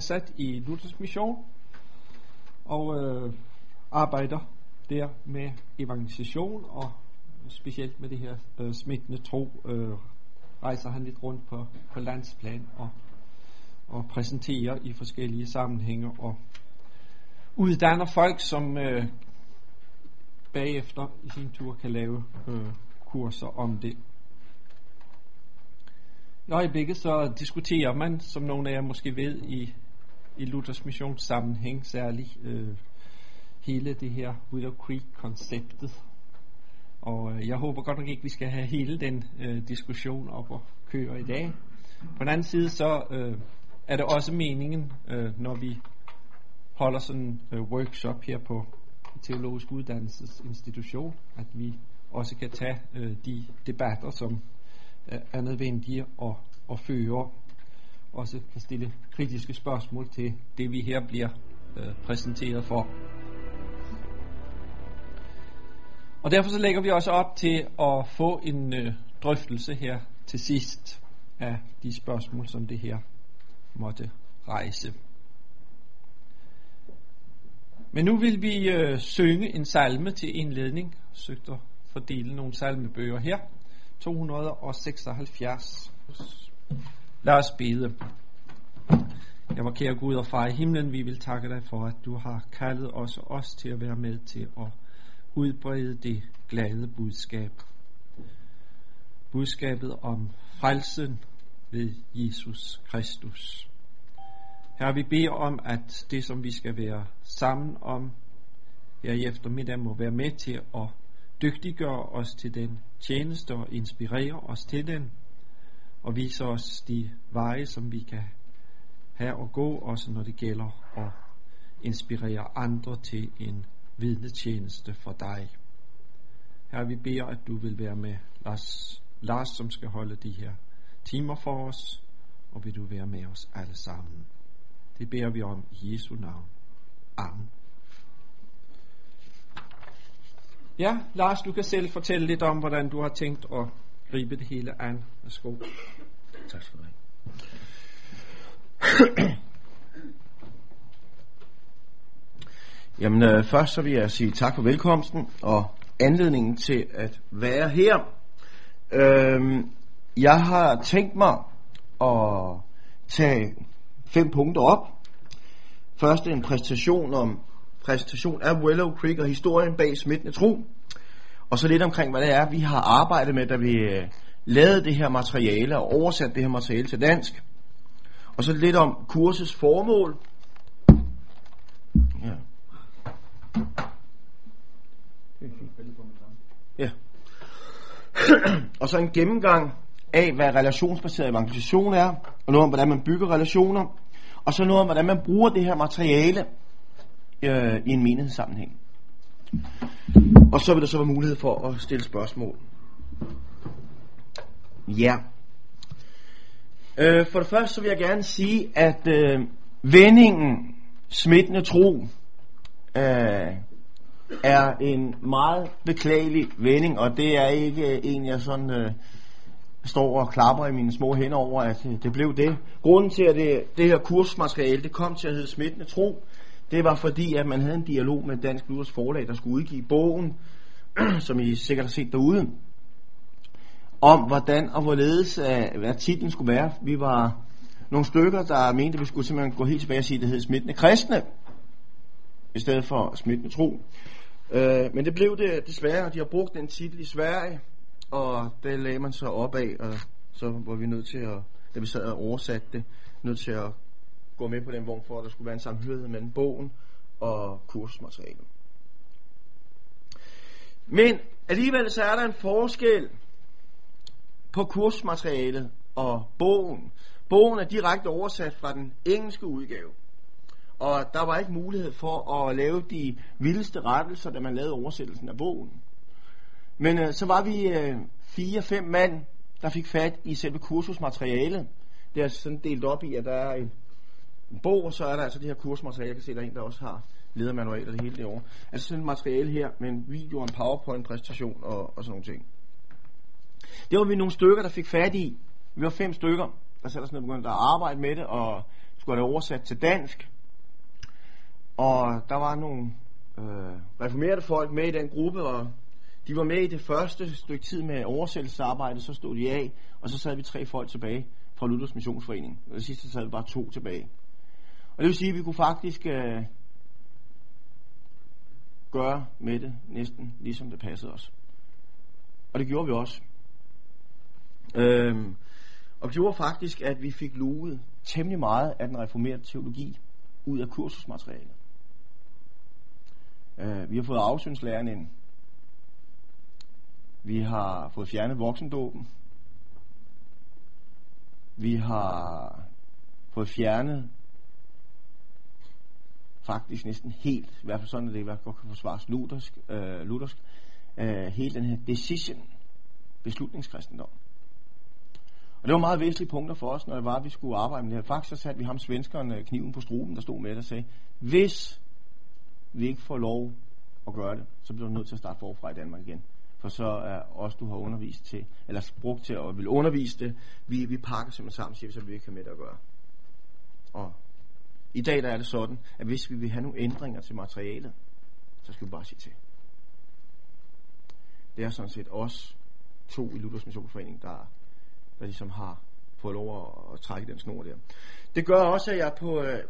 sat i Luthers Mission og øh, arbejder der med evangelisation og specielt med det her øh, smittende tro øh, rejser han lidt rundt på, på landsplan og, og præsenterer i forskellige sammenhænge og uddanner folk, som øh, bagefter i sin tur kan lave øh, kurser om det. I øjeblikket så diskuterer man, som nogle af jer måske ved, i i Luthers missionssammenhæng særligt øh, hele det her Willow Creek-konceptet. Og øh, jeg håber godt nok ikke, vi skal have hele den øh, diskussion op og køre i dag. På den anden side så øh, er det også meningen, øh, når vi holder sådan en øh, workshop her på Teologisk Uddannelsesinstitution, at vi også kan tage øh, de debatter, som øh, er nødvendige at, at føre også kan stille kritiske spørgsmål til det, vi her bliver øh, præsenteret for. Og derfor så lægger vi også op til at få en øh, drøftelse her til sidst af de spørgsmål, som det her måtte rejse. Men nu vil vi øh, synge en salme til indledning. Søgte at fordele nogle salmebøger her. 276. Lad os bede. Jeg var kære Gud og far i himlen, vi vil takke dig for, at du har kaldet os os til at være med til at udbrede det glade budskab. Budskabet om frelsen ved Jesus Kristus. Her vi beder om, at det, som vi skal være sammen om her i eftermiddag, må være med til at dygtiggøre os til den tjeneste og inspirere os til den, og vise os de veje, som vi kan have og gå, også når det gælder at inspirere andre til en vidnetjeneste for dig. Her vi beder, at du vil være med Lars, Lars, som skal holde de her timer for os, og vil du være med os alle sammen. Det beder vi om i Jesu navn. Amen. Ja, Lars, du kan selv fortælle lidt om, hvordan du har tænkt at gribe det hele an. Værsgo. Tak skal du have. Jamen øh, først så vil jeg sige tak for velkomsten og anledningen til at være her. Øhm, jeg har tænkt mig at tage fem punkter op. Først en præstation om præsentation af Willow Creek og historien bag smittende tro. Og så lidt omkring, hvad det er, vi har arbejdet med, da vi øh, lavede det her materiale og oversat det her materiale til dansk. Og så lidt om kursets formål. Ja. Ja. og så en gennemgang af, hvad relationsbaseret evangelisation er, og noget om, hvordan man bygger relationer, og så noget om, hvordan man bruger det her materiale øh, i en menighedssammenhæng. Og så vil der så være mulighed for at stille spørgsmål. Ja. Øh, for det første så vil jeg gerne sige, at øh, vendingen smittende tro øh, er en meget beklagelig vending, og det er ikke øh, en, jeg sådan øh, står og klapper i mine små hænder over, at øh, det blev det. Grunden til, at det, det her kursmateriale det kom til at hedde smittende tro, det var fordi, at man havde en dialog med Dansk Luthers Forlag, der skulle udgive bogen, som I sikkert har set derude, om hvordan og hvorledes, øh, hvad titlen skulle være. Vi var nogle stykker, der mente, at vi skulle simpelthen gå helt tilbage og sige, at det hed smittende kristne, i stedet for smittende tro. Øh, men det blev det desværre, og de har brugt den titel i Sverige, og det lagde man så op af, og så var vi nødt til at, da vi sad og oversatte det, nødt til at gå med på den vogn for, at der skulle være en samhørighed mellem bogen og kursmaterialet. Men alligevel så er der en forskel på kursmaterialet og bogen. Bogen er direkte oversat fra den engelske udgave. Og der var ikke mulighed for at lave de vildeste rettelser, da man lavede oversættelsen af bogen. Men øh, så var vi øh, fire-fem mand, der fik fat i selve kursusmaterialet. Det er sådan delt op i, at der er en, en bog, og så er der altså det her kursmateriale. Jeg kan se, der er en, der også har ledermanualer det hele derovre. Altså sådan et materiale her med en video og en PowerPoint-præsentation og, og sådan nogle ting. Det var vi nogle stykker, der fik fat i. Vi var fem stykker, der satte os ned og begyndte at arbejde med det, og skulle have det oversat til dansk. Og der var nogle øh, reformerede folk med i den gruppe, og de var med i det første stykke tid med oversættelsesarbejde, så stod de af, og så sad vi tre folk tilbage fra Luthers Missionsforening. Og det sidste sad vi bare to tilbage. Og det vil sige, at vi kunne faktisk øh, gøre med det næsten ligesom det passede os. Og det gjorde vi også. Øhm, og det gjorde faktisk, at vi fik luet temmelig meget af den reformerede teologi ud af kursusmaterialet. Øh, vi har fået afsynslæren ind. Vi har fået fjernet voksendåben. Vi har fået fjernet faktisk næsten helt, i hvert fald sådan, at det i hvert fald kan forsvares luthersk, øh, luthersk øh, hele den her decision, beslutningskristendom. Og det var meget væsentlige punkter for os, når det var, at vi skulle arbejde med det her. Faktisk så satte vi ham svenskeren øh, kniven på struben, der stod med det og sagde, hvis vi ikke får lov at gøre det, så bliver du nødt til at starte forfra i Danmark igen. For så er os, du har undervist til, eller brugt til at vil undervise det, vi, vi pakker simpelthen sammen, siger vi, så vi ikke har med det at gøre. Og i dag der er det sådan, at hvis vi vil have nogle ændringer til materialet, så skal vi bare sige til. Det er sådan set os to i Luthers Missionsforening, der, der ligesom har fået lov at, at trække den snor der. Det gør også, at jeg på, øh,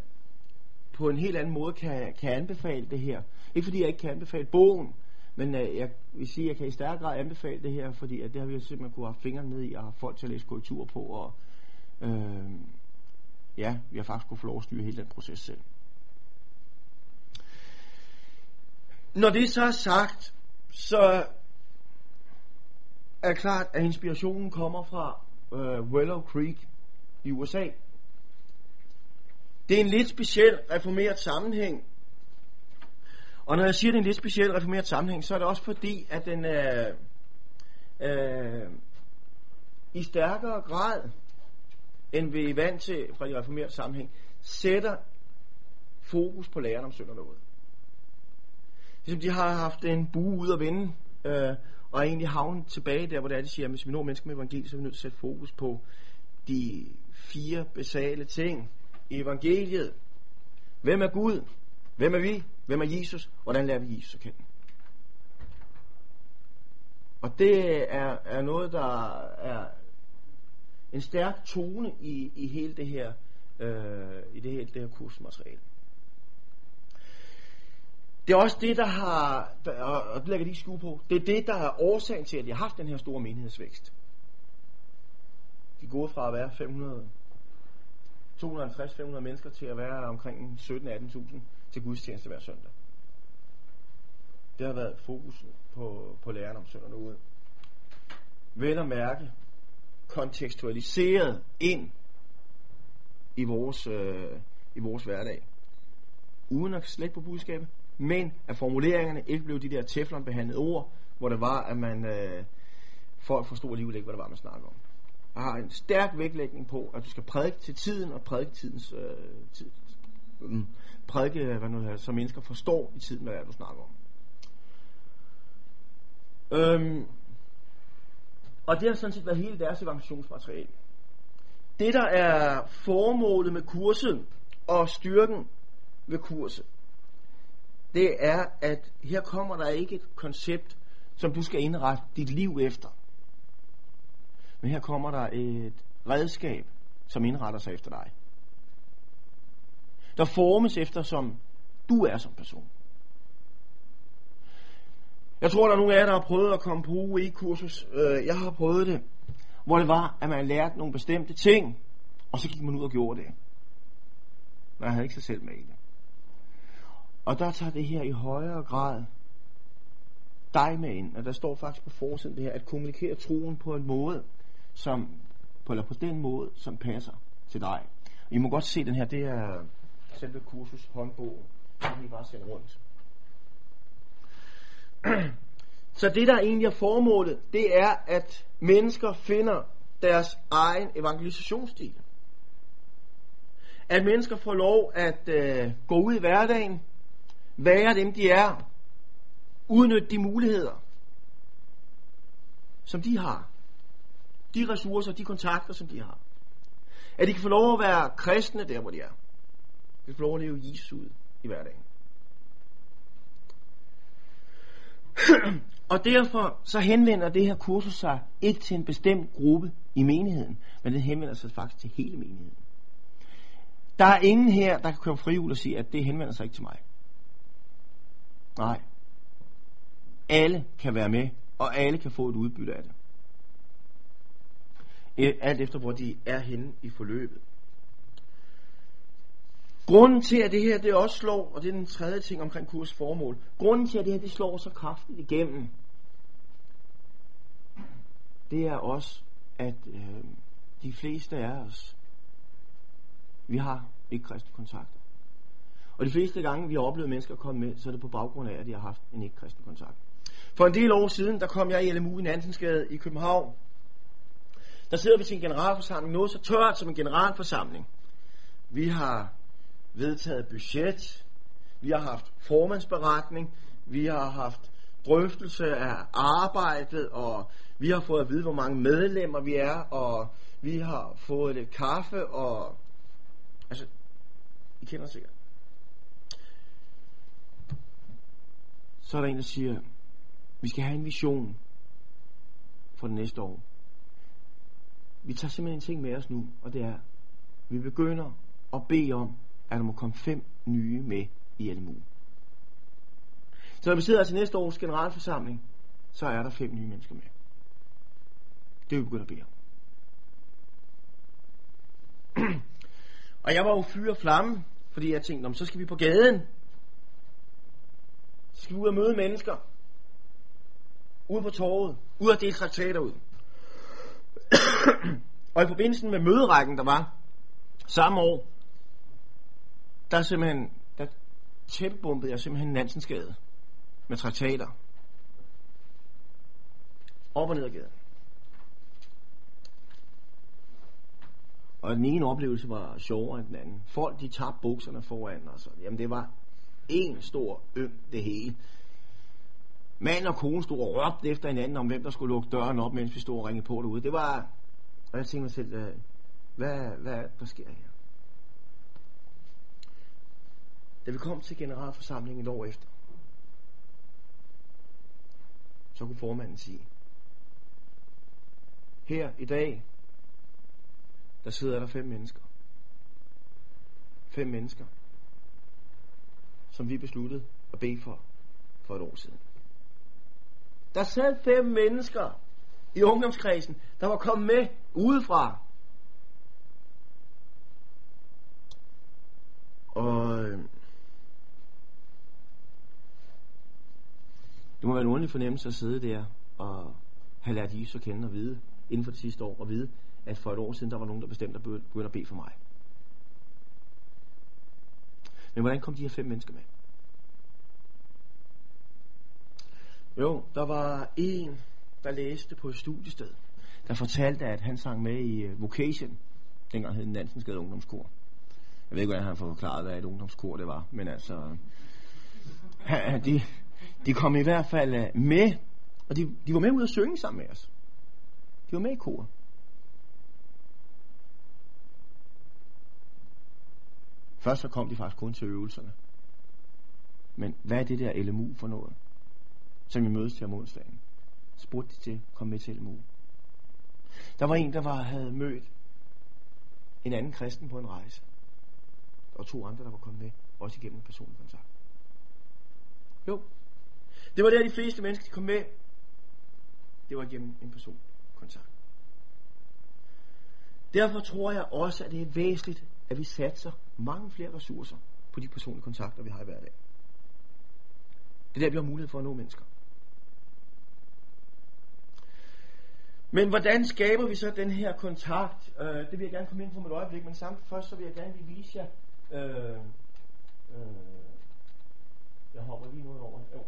på en helt anden måde kan, kan anbefale det her. Ikke fordi jeg ikke kan anbefale bogen, men øh, jeg vil sige, at jeg kan i stærk grad anbefale det her, fordi at det har vi jo simpelthen kunne have fingrene ned i og have folk til at læse kultur på. Og, øh, ja, vi har faktisk kunne få lov at styre hele den proces selv. Når det så er sagt, så er klart, at inspirationen kommer fra øh, Willow Creek i USA. Det er en lidt speciel reformeret sammenhæng. Og når jeg siger, at det er en lidt speciel reformeret sammenhæng, så er det også fordi, at den er øh, i stærkere grad, end vi er vant til fra de reformerede sammenhæng, sætter fokus på læren om synd og noget. Ligesom de har haft en bue ud at vende, øh, og er egentlig havnet tilbage der, hvor det er, de siger, at hvis vi når mennesker med evangeliet, så er vi nødt til at sætte fokus på de fire basale ting i evangeliet. Hvem er Gud? Hvem er vi? Hvem er Jesus? Hvordan lærer vi Jesus at kende? Og det er, er noget, der er en stærk tone i, i hele det her, øh, i det, hele det her kursmateriale. Det er også det, der har, og det lægger de skue på, det er det, der er årsagen til, at jeg har haft den her store menighedsvækst. De gode fra at være 500, 250-500 mennesker til at være omkring 17-18.000 til gudstjeneste hver søndag. Det har været fokus på, på læreren om søndagen ude. Vel at mærke kontekstualiseret ind i vores, øh, i vores hverdag. Uden at slække på budskabet, men at formuleringerne ikke blev de der teflonbehandlede ord, hvor det var, at man øh, folk forstod alligevel ikke, hvad det var, man snakkede om. Jeg har en stærk vægtlægning på, at du skal prædike til tiden og prædike tidens øh, tid, mm, øh, prædike, hvad nu er, så mennesker forstår i tiden, hvad det er, du snakker om. Øhm, og det har sådan set været hele deres evangelisationsmateriale. Det, der er formålet med kurset og styrken ved kurset, det er, at her kommer der ikke et koncept, som du skal indrette dit liv efter. Men her kommer der et redskab, som indretter sig efter dig. Der formes efter, som du er som person. Jeg tror, der er nogle af jer, der har prøvet at komme på UE-kursus. Øh, jeg har prøvet det, hvor det var, at man lærte nogle bestemte ting, og så gik man ud og gjorde det. Man havde ikke sig selv med i det. Og der tager det her i højere grad dig med ind. Og der står faktisk på forsiden det her, at kommunikere troen på en måde, som, på, eller på den måde, som passer til dig. I må godt se den her, det er selve kursus håndbogen, som vi bare sender rundt. Så det, der egentlig er formålet, det er, at mennesker finder deres egen evangelisationsstil. At mennesker får lov at øh, gå ud i hverdagen, være dem de er, udnytte de muligheder, som de har. De ressourcer, de kontakter, som de har. At de kan få lov at være kristne der, hvor de er. Vi få lov at leve Jesus ud i hverdagen. og derfor så henvender det her kursus sig ikke til en bestemt gruppe i menigheden, men den henvender sig faktisk til hele menigheden. Der er ingen her, der kan køre frihjul og sige, at det henvender sig ikke til mig. Nej. Alle kan være med, og alle kan få et udbytte af det. E- alt efter, hvor de er henne i forløbet. Grunden til, at det her det også slår, og det er den tredje ting omkring kurs formål, grunden til, at det her det slår så kraftigt igennem, det er også, at øh, de fleste af os, vi har ikke kristne kontakter. Og de fleste gange, vi har oplevet mennesker komme med, så er det på baggrund af, at de har haft en ikke kristen kontakt. For en del år siden, der kom jeg i LMU i Nansensgade i København. Der sidder vi til en generalforsamling, noget så tørt som en generalforsamling. Vi har vedtaget budget, vi har haft formandsberetning, vi har haft drøftelse af arbejdet, og vi har fået at vide, hvor mange medlemmer vi er, og vi har fået lidt kaffe, og altså, I kender sikkert. Så er der en, der siger, vi skal have en vision for det næste år. Vi tager simpelthen en ting med os nu, og det er, vi begynder at bede om, at der må komme fem nye med i LMU. Så når vi sidder til næste års generalforsamling, så er der fem nye mennesker med. Det er vi begyndt at bede om. og jeg var jo fyre flamme, fordi jeg tænkte, så skal vi på gaden. Så skal vi ud og møde mennesker. Ude på torvet. Ud og dele traktater ud. og i forbindelse med møderækken, der var samme år, der er simpelthen, der tæppebumpede jeg simpelthen Nansensgade med traktater. Op og ned ad gaden. Og den ene oplevelse var sjovere end den anden. Folk de tabte bukserne foran os. Jamen det var en stor øm det hele. Mand og kone stod og råbte efter hinanden om, hvem der skulle lukke døren op, mens vi stod og ringede på derude. Det var... Og jeg tænkte mig selv, øh, hvad, hvad der sker her? Da vi kom til generalforsamlingen et år efter, så kunne formanden sige, her i dag, der sidder der fem mennesker. Fem mennesker, som vi besluttede at bede for for et år siden. Der sad fem mennesker i ungdomskredsen, der var kommet med udefra. Og øh, Det må være en underlig fornemmelse at sidde der og have lært Jesus at kende og vide inden for det sidste år, og vide, at for et år siden, der var nogen, der bestemte at begynde at bede for mig. Men hvordan kom de her fem mennesker med? Jo, der var en, der læste på et studiested, der fortalte, at han sang med i øh, Vocation, dengang hed den Nansensgade Ungdomskor. Jeg ved ikke, hvordan han får forklaret, hvad et ungdomskor det var, men altså, de, de kom i hvert fald øh, med, og de, de var med ud at synge sammen med os. De var med i kor. Først så kom de faktisk kun til øvelserne. Men hvad er det der LMU for noget? Som vi mødes til om onsdagen. Spurgte de til at komme med til LMU. Der var en, der var, havde mødt en anden kristen på en rejse. Og to andre, der var kommet med, også igennem personlig kontakt. Jo, det var der, de fleste mennesker de kom med. Det var gennem en personkontakt. Derfor tror jeg også, at det er væsentligt, at vi satser mange flere ressourcer på de personlige kontakter, vi har i hverdagen. Det er der, vi har mulighed for at nå mennesker. Men hvordan skaber vi så den her kontakt? Øh, det vil jeg gerne komme ind på med et øjeblik, men samt først så vil jeg gerne lige vise jer. Øh, øh, jeg hopper lige noget over. Jo,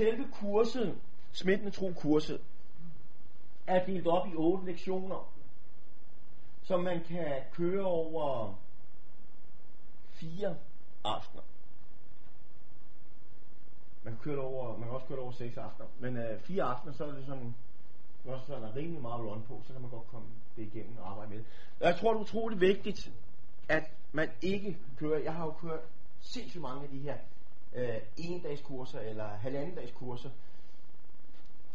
Selve kurset, smittende tro kurset, er delt op i otte lektioner, som man kan køre over fire aftener. Man kan, køre det over, man kan også køre det over seks aftener, men øh, fire aftener, så er det sådan, også så er der rimelig meget on på, så kan man godt komme det igennem og arbejde med det. Jeg tror, det er utroligt vigtigt, at man ikke kører, jeg har jo kørt sindssygt mange af de her øh, en dags kurser eller halvanden dags kurser.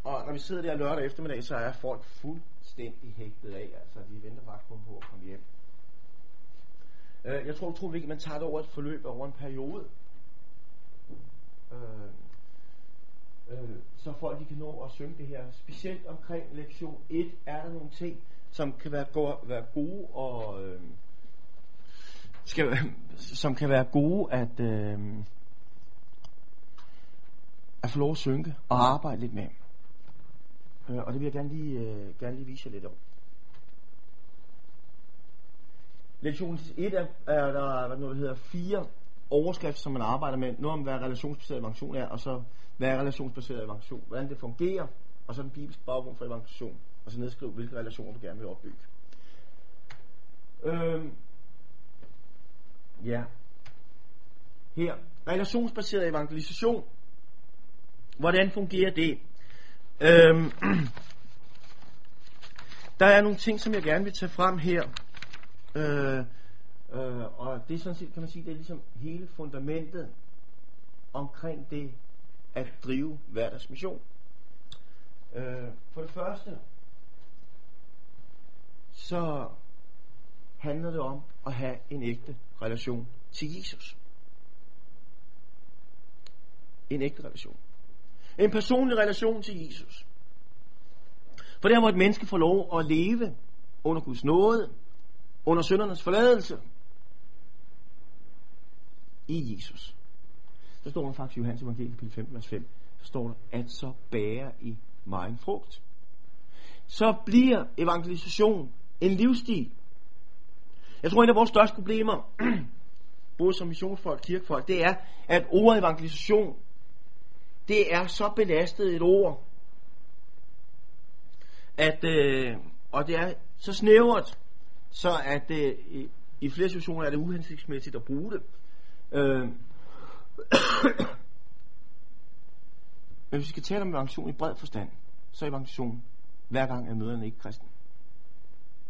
Og når vi sidder der lørdag eftermiddag, så er folk fuldstændig hægtet af. Altså, de venter faktisk kun på at komme hjem. Øh, jeg tror utroligt vigtigt, at man tager det over et forløb over en periode. Øh, øh, så folk de kan nå at synge det her. Specielt omkring lektion 1 er der nogle ting, som kan være, go- være gode og øh, skal, som kan være gode at, øh, at få lov at synke og arbejde lidt med. Øh, og det vil jeg gerne lige, øh, gerne lige vise jer lidt om. Lektion 1 er, er der hvad noget, der hedder fire overskrifter, som man arbejder med. Noget om, hvad relationsbaseret evangelisation er, og så hvad er relationsbaseret evangelisation, hvordan det fungerer, og så den bibelske baggrund for evangelisation, og så nedskrive, hvilke relationer du gerne vil opbygge. Øhm, ja. Her. Relationsbaseret evangelisation. Hvordan fungerer det? Øhm, der er nogle ting, som jeg gerne vil tage frem her. Øh, øh, og det er sådan set, kan man sige, det er ligesom hele fundamentet omkring det at drive hverdagsmission. Øh, for det første, så handler det om at have en ægte relation til Jesus. En ægte relation. En personlig relation til Jesus. For der må et menneske få lov at leve under Guds nåde, under syndernes forladelse, i Jesus. Så står der faktisk i Johannes evangelium kapitel 5, vers 5, så står der, at så bærer I mig en frugt. Så bliver evangelisation en livsstil. Jeg tror, en af vores største problemer, både som missionsfolk og kirkefolk, det er, at ordet evangelisation, det er så belastet et ord, at, øh, og det er så snævert, så at øh, i, i flere situationer er det uhensigtsmæssigt at bruge det. Øh, men hvis vi skal tale om evangelisation i bred forstand, så er evangelisation hver gang jeg møder en ikke kristen.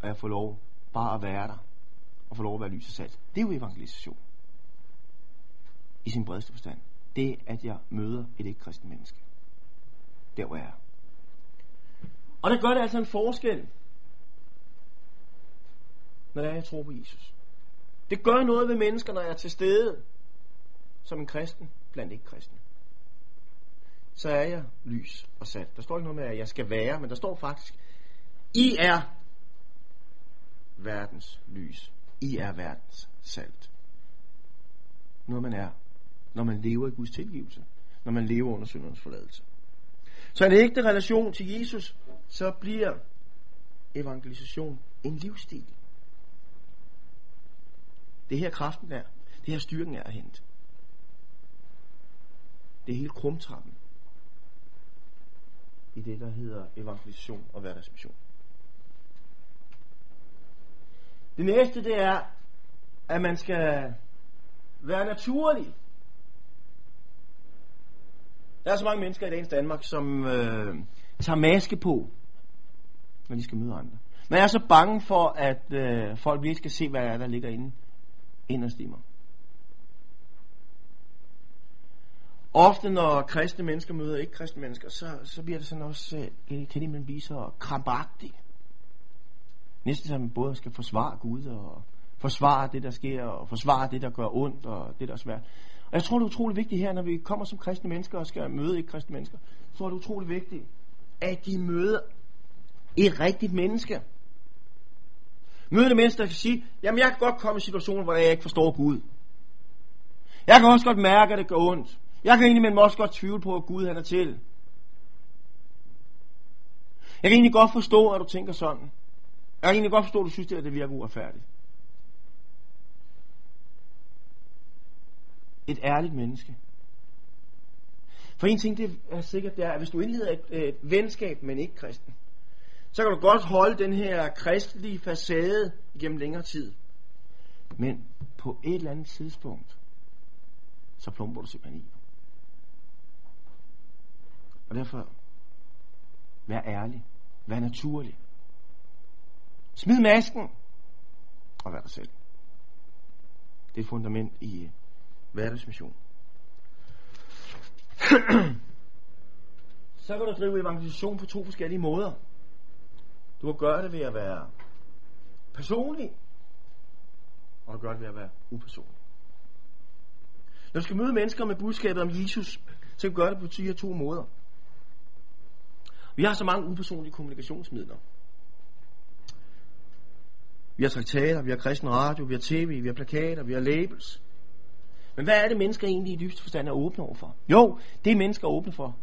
Og jeg får lov bare at være der. Og få lov at være lys og salt. Det er jo evangelisation. I sin bredeste forstand. Det at jeg møder et ikke kristen menneske. Der hvor jeg er. Og det gør det altså en forskel. Når det er, jeg tror på Jesus. Det gør noget ved mennesker, når jeg er til stede som en kristen blandt ikke kristne. Så er jeg lys og salt. Der står ikke noget med, at jeg skal være, men der står faktisk, I er verdens lys. I er verdens salt. Noget man er, når man lever i Guds tilgivelse. Når man lever under syndernes forladelse. Så en ægte relation til Jesus, så bliver evangelisation en livsstil. Det her kraften er. Det her styrken er at hente. Det er hele krumtrappen i det, der hedder evangelisation og hverdagsmission. Det næste, det er, at man skal være naturlig. Der er så mange mennesker i dagens Danmark, som øh, tager maske på, når de skal møde andre. Man er så bange for, at øh, folk virkelig skal se, hvad der, er, der ligger inde inderst i mig. Ofte når kristne mennesker møder ikke kristne mennesker, så, så bliver det sådan også, øh, kan de blive så krabagtig. Næsten som både skal forsvare Gud og forsvare det, der sker, og forsvare det, der gør ondt, og det, der er svært. Og jeg tror, det er utrolig vigtigt her, når vi kommer som kristne mennesker og skal møde ikke kristne mennesker, så er det utrolig vigtigt, at de møder et rigtigt menneske. Møder det menneske, der kan sige, jamen jeg kan godt komme i situationer, hvor jeg ikke forstår Gud. Jeg kan også godt mærke, at det gør ondt. Jeg kan egentlig også godt tvivle på, at Gud han er til. Jeg kan egentlig godt forstå, at du tænker sådan. Jeg kan egentlig godt forstå, at du synes, at det virker uretfærdigt. Et ærligt menneske. For en ting, det er sikkert, det er, at hvis du indleder et, et venskab men ikke-kristen, så kan du godt holde den her kristelige facade igennem længere tid. Men på et eller andet tidspunkt, så plumper du simpelthen i. Og derfor, vær ærlig. Vær naturlig. Smid masken og vær dig selv. Det er fundament i Verdensmission. Så kan du drive evangelisation på to forskellige måder. Du kan gøre det ved at være personlig, og du kan gøre det ved at være upersonlig. Når du skal møde mennesker med budskabet om Jesus, så kan du gøre det på de her to måder. Vi har så mange upersonlige kommunikationsmidler. Vi har traktater, vi har kristen radio, vi har tv, vi har plakater, vi har labels. Men hvad er det, mennesker egentlig i dybeste forstand er åbne over for? Jo, det mennesker er åbne for,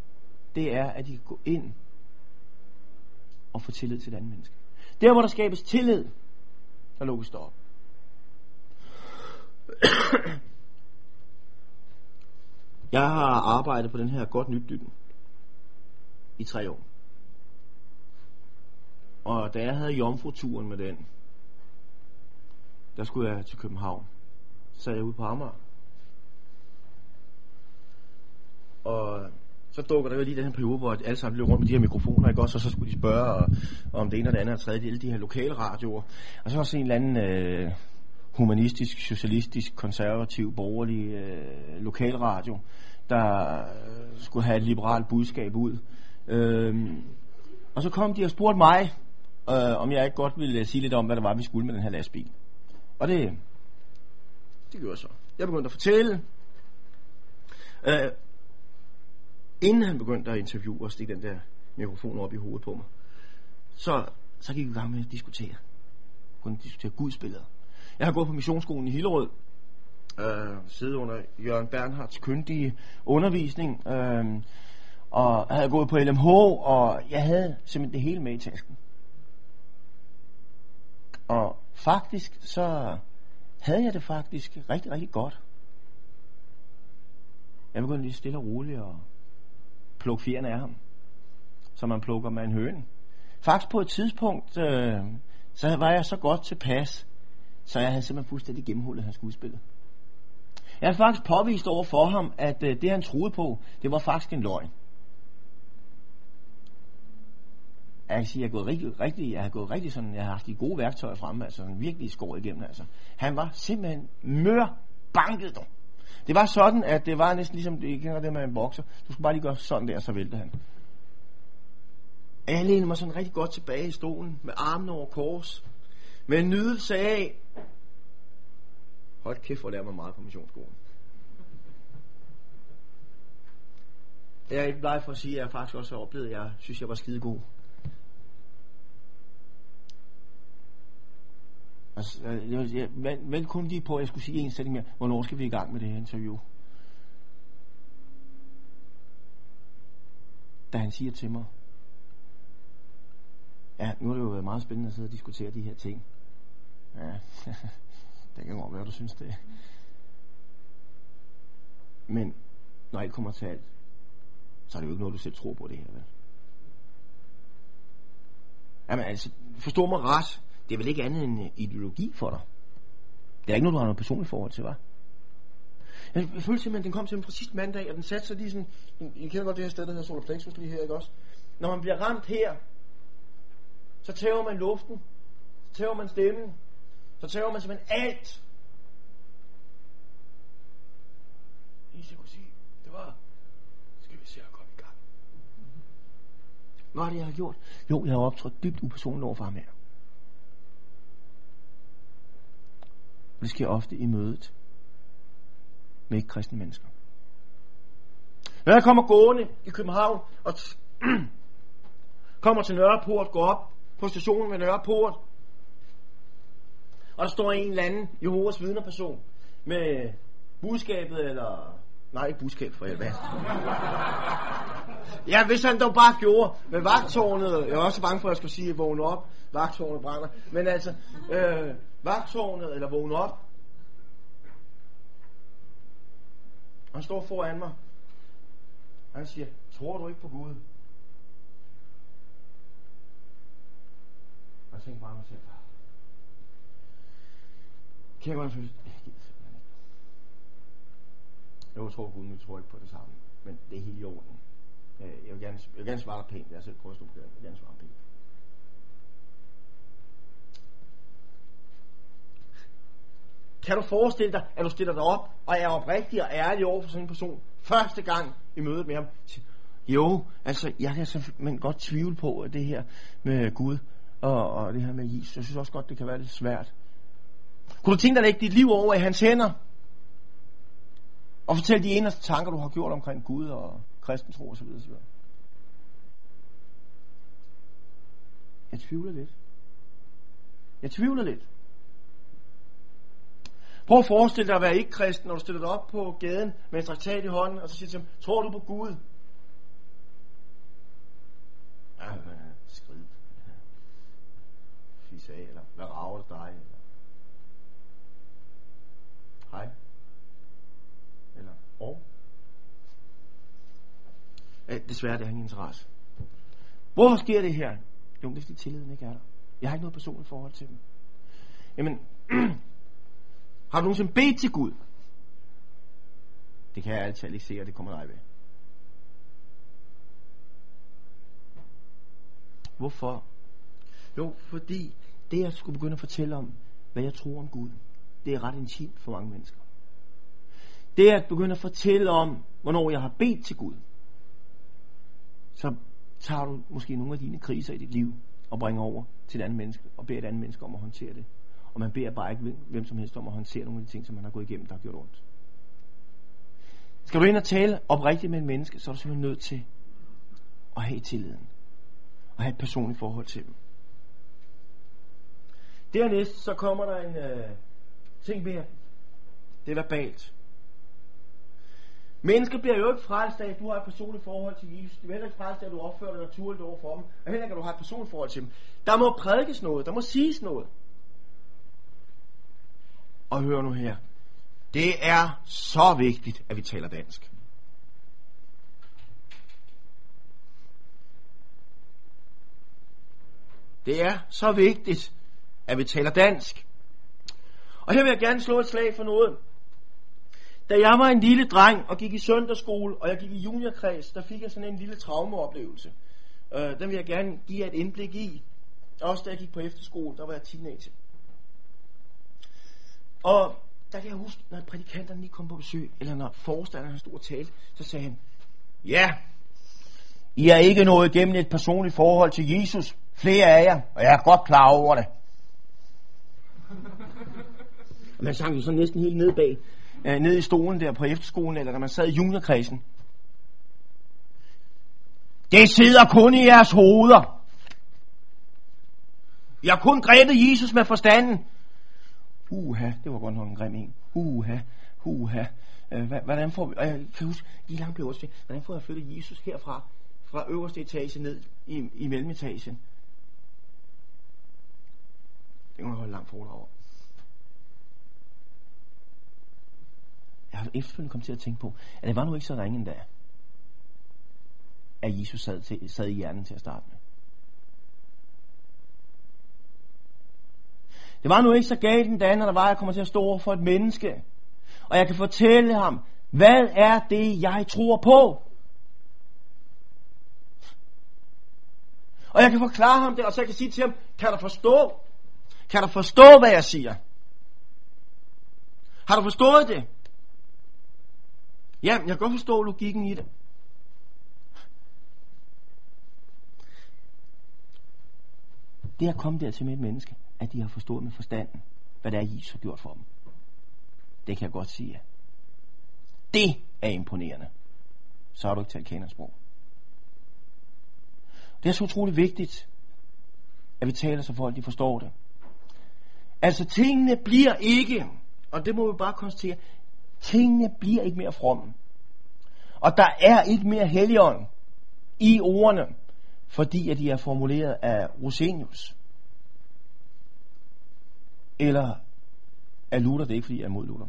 det er, at de kan gå ind og få tillid til et andet menneske. Der, hvor der skabes tillid, der lukkes det op. Jeg har arbejdet på den her godt nyt i tre år. Og da jeg havde jomfruturen med den, der skulle jeg til København. Så sad jeg ude på Amager. Og så dukker der jo lige den her periode, hvor alle sammen løb rundt med de her mikrofoner, ikke også? Og så skulle de spørge og, om det ene og det andet og tredje, alle de her lokale radioer. Og så også en eller anden øh, humanistisk, socialistisk, konservativ, borgerlig øh, lokalradio, der øh, skulle have et liberalt budskab ud. Øh, og så kom de og spurgte mig, øh, om jeg ikke godt ville øh, sige lidt om, hvad der var, vi skulle med den her lastbil. Og det, det gjorde jeg så. Jeg begyndte at fortælle. Øh, inden han begyndte at interviewe og stikke den der mikrofon op i hovedet på mig, så, så gik vi i gang med at diskutere. Kunne diskutere gudsbilleder. Jeg har gået på missionsskolen i Hillerød, øh, siddet under Jørgen Bernhards kyndige undervisning, øh, og havde gået på LMH, og jeg havde simpelthen det hele med i tasken. Og faktisk så havde jeg det faktisk rigtig, rigtig godt. Jeg begyndte lige stille og roligt at plukke fjerne af ham, som man plukker med en høne. Faktisk på et tidspunkt, øh, så var jeg så godt tilpas, så jeg havde simpelthen fuldstændig gennemhullet hans skuespil. Jeg havde faktisk påvist over for ham, at øh, det han troede på, det var faktisk en løgn. jeg kan sige, jeg har gået rigtig, rigtig, jeg har gået rigtig sådan, jeg har haft de gode værktøjer fremme, altså sådan virkelig skåret igennem, altså. Han var simpelthen mør banket dog. Det var sådan, at det var næsten ligesom, det kender det med en bokser. Du skulle bare lige gøre sådan der, så væltede han. Jeg lænede mig sådan rigtig godt tilbage i stolen, med armene over kors, med en nydelse af, hold kæft, hvor lærer man meget på missionsskolen. Jeg er ikke bleg for at sige, at jeg faktisk også har oplevet, at jeg synes, jeg var skide Altså, jeg, jeg, på, at jeg skulle sige en sætning mere. Hvornår skal vi i gang med det her interview? Da han siger til mig, ja, nu har det jo været meget spændende at sidde og diskutere de her ting. Ja, det kan godt være, du synes det. Men når alt kommer til alt, så er det jo ikke noget, du selv tror på det her, vel? Jamen altså, forstå mig ret. Det er vel ikke andet end ideologi for dig? Det er ikke noget, du har noget personligt forhold til, hva'? Jeg, følte simpelthen, at den kom til fra sidste mandag, og den satte sig lige sådan... I kender godt det her sted, der hedder Solar Plexus lige her, ikke også? Når man bliver ramt her, så tæver man luften, så tæver man stemmen, så tæver man simpelthen alt. Eneste jeg kunne sige, det var, skal vi se at komme i gang. Hvad er det, jeg har gjort? Jo, jeg har optrådt dybt upersonligt over for ham her. Det sker ofte i mødet med ikke kristne mennesker. Når jeg kommer gående i København og kommer til Nørreport, går op på stationen ved Nørreport, og der står en eller anden Jehovas vidnerperson med budskabet, eller... Nej, ikke budskab for hvad. ja, hvis han dog bare gjorde med vagtårnet. Jeg er også bange for, at jeg skal sige, at vågne op. Vagtårnet brænder. Men altså, øh, vagtårnet eller vågne op. Han står foran mig. Han siger, tror du ikke på Gud? Og jeg tænker bare mig selv, kan jeg godt synes, jeg gider simpelthen ikke. Jeg tror på Gud, men jeg tror ikke på det samme. Men det er helt i orden. Øh, jeg vil gerne, jeg vil gerne svare pænt. Jeg har selv prøvet at stå på det. Jeg vil gerne svare pænt. Kan du forestille dig, at du stiller dig op og er oprigtig og ærlig over for sådan en person første gang i mødet med ham? Jo, altså, jeg kan simpelthen godt tvivle på, at det her med Gud og, og det her med Jesus, jeg synes også godt, det kan være lidt svært. Kunne du tænke dig at lægge dit liv over i hans hænder? Og fortælle de eneste tanker, du har gjort omkring Gud og kristen tro osv. osv. Jeg tvivler lidt. Jeg tvivler lidt. Prøv at forestille dig at være ikke-kristen, når du stiller dig op på gaden med en traktat i hånden, og så siger til ham, tror du på Gud? Ja, skrid. Fis af, eller hvad rager det dig? Eller? Hej. Eller og. Ja, desværre, det er ingen interesse. Hvorfor sker det her? Jo, det er fordi tilliden ikke er der. Jeg har ikke noget personligt forhold til dem. Jamen, har du nogensinde bedt til Gud? Det kan jeg altid ikke se, at det kommer dig ved. Hvorfor? Jo, fordi det jeg skulle begynde at fortælle om, hvad jeg tror om Gud, det er ret intimt for mange mennesker. Det er at begynde at fortælle om, hvornår jeg har bedt til Gud, så tager du måske nogle af dine kriser i dit liv og bringer over til et andet menneske, og beder et andet menneske om at håndtere det. Og man beder bare ikke hvem som helst om at håndtere nogle af de ting, som man har gået igennem, der har gjort ondt. Skal du ind og tale oprigtigt med en menneske, så er du simpelthen nødt til at have tilliden. Og have et personligt forhold til dem. Dernæst så kommer der en øh, ting mere. Det er verbalt. Mennesker bliver jo ikke frelst af, at du har et personligt forhold til Jesus. Du er heller ikke frelst af, at du opfører dig naturligt over for dem. Og heller ikke, at du har et personligt forhold til dem. Der må prædikes noget. Der må siges noget. Og hør nu her. Det er så vigtigt, at vi taler dansk. Det er så vigtigt, at vi taler dansk. Og her vil jeg gerne slå et slag for noget. Da jeg var en lille dreng og gik i søndagsskole, og jeg gik i juniorkreds, der fik jeg sådan en lille traumeoplevelse. Øh, den vil jeg gerne give jer et indblik i. Også da jeg gik på efterskole, der var jeg teenager. Og der kan jeg huske, når prædikanterne lige kom på besøg, eller når forstanderen stod og talte, så sagde han, Ja, I er ikke nået igennem et personligt forhold til Jesus. Flere af jer, og jeg er godt klar over det. Og man sang jo sådan næsten helt ned bag, øh, ned i stolen der på efterskolen, eller når man sad i juniorkredsen. Det sidder kun i jeres hoveder. Jeg har kun grebet Jesus med forstanden. Uha, det var godt nok en grim en. Uha, uha. Øh, hvordan får vi, og jeg kan huske, lige langt blev også hvordan får jeg flyttet Jesus herfra, fra øverste etage ned i, i mellemetagen? Det kan man holde langt foredrag over. Jeg har efterfølgende kommet til at tænke på, at det var nu ikke så ringe endda, at Jesus sad, til, sad i hjernen til at starte med. Det var nu ikke så galt den dag, når der var, at jeg kommer til at stå over for et menneske. Og jeg kan fortælle ham, hvad er det, jeg tror på? Og jeg kan forklare ham det, og så jeg kan sige til ham, kan du forstå? Kan du forstå, hvad jeg siger? Har du forstået det? Ja, jeg kan godt forstå logikken i det. Det at komme der til med et menneske, at de har forstået med forstanden, hvad det er, Jesus har gjort for dem. Det kan jeg godt sige. Det er imponerende. Så har du ikke talt kendersprog. Det er så utroligt vigtigt, at vi taler så folk de forstår det. Altså tingene bliver ikke, og det må vi bare konstatere, tingene bliver ikke mere fromme. Og der er ikke mere helligånd i ordene, fordi at de er formuleret af Rosenius. Eller er Luther, det ikke fordi jeg er mod Luther.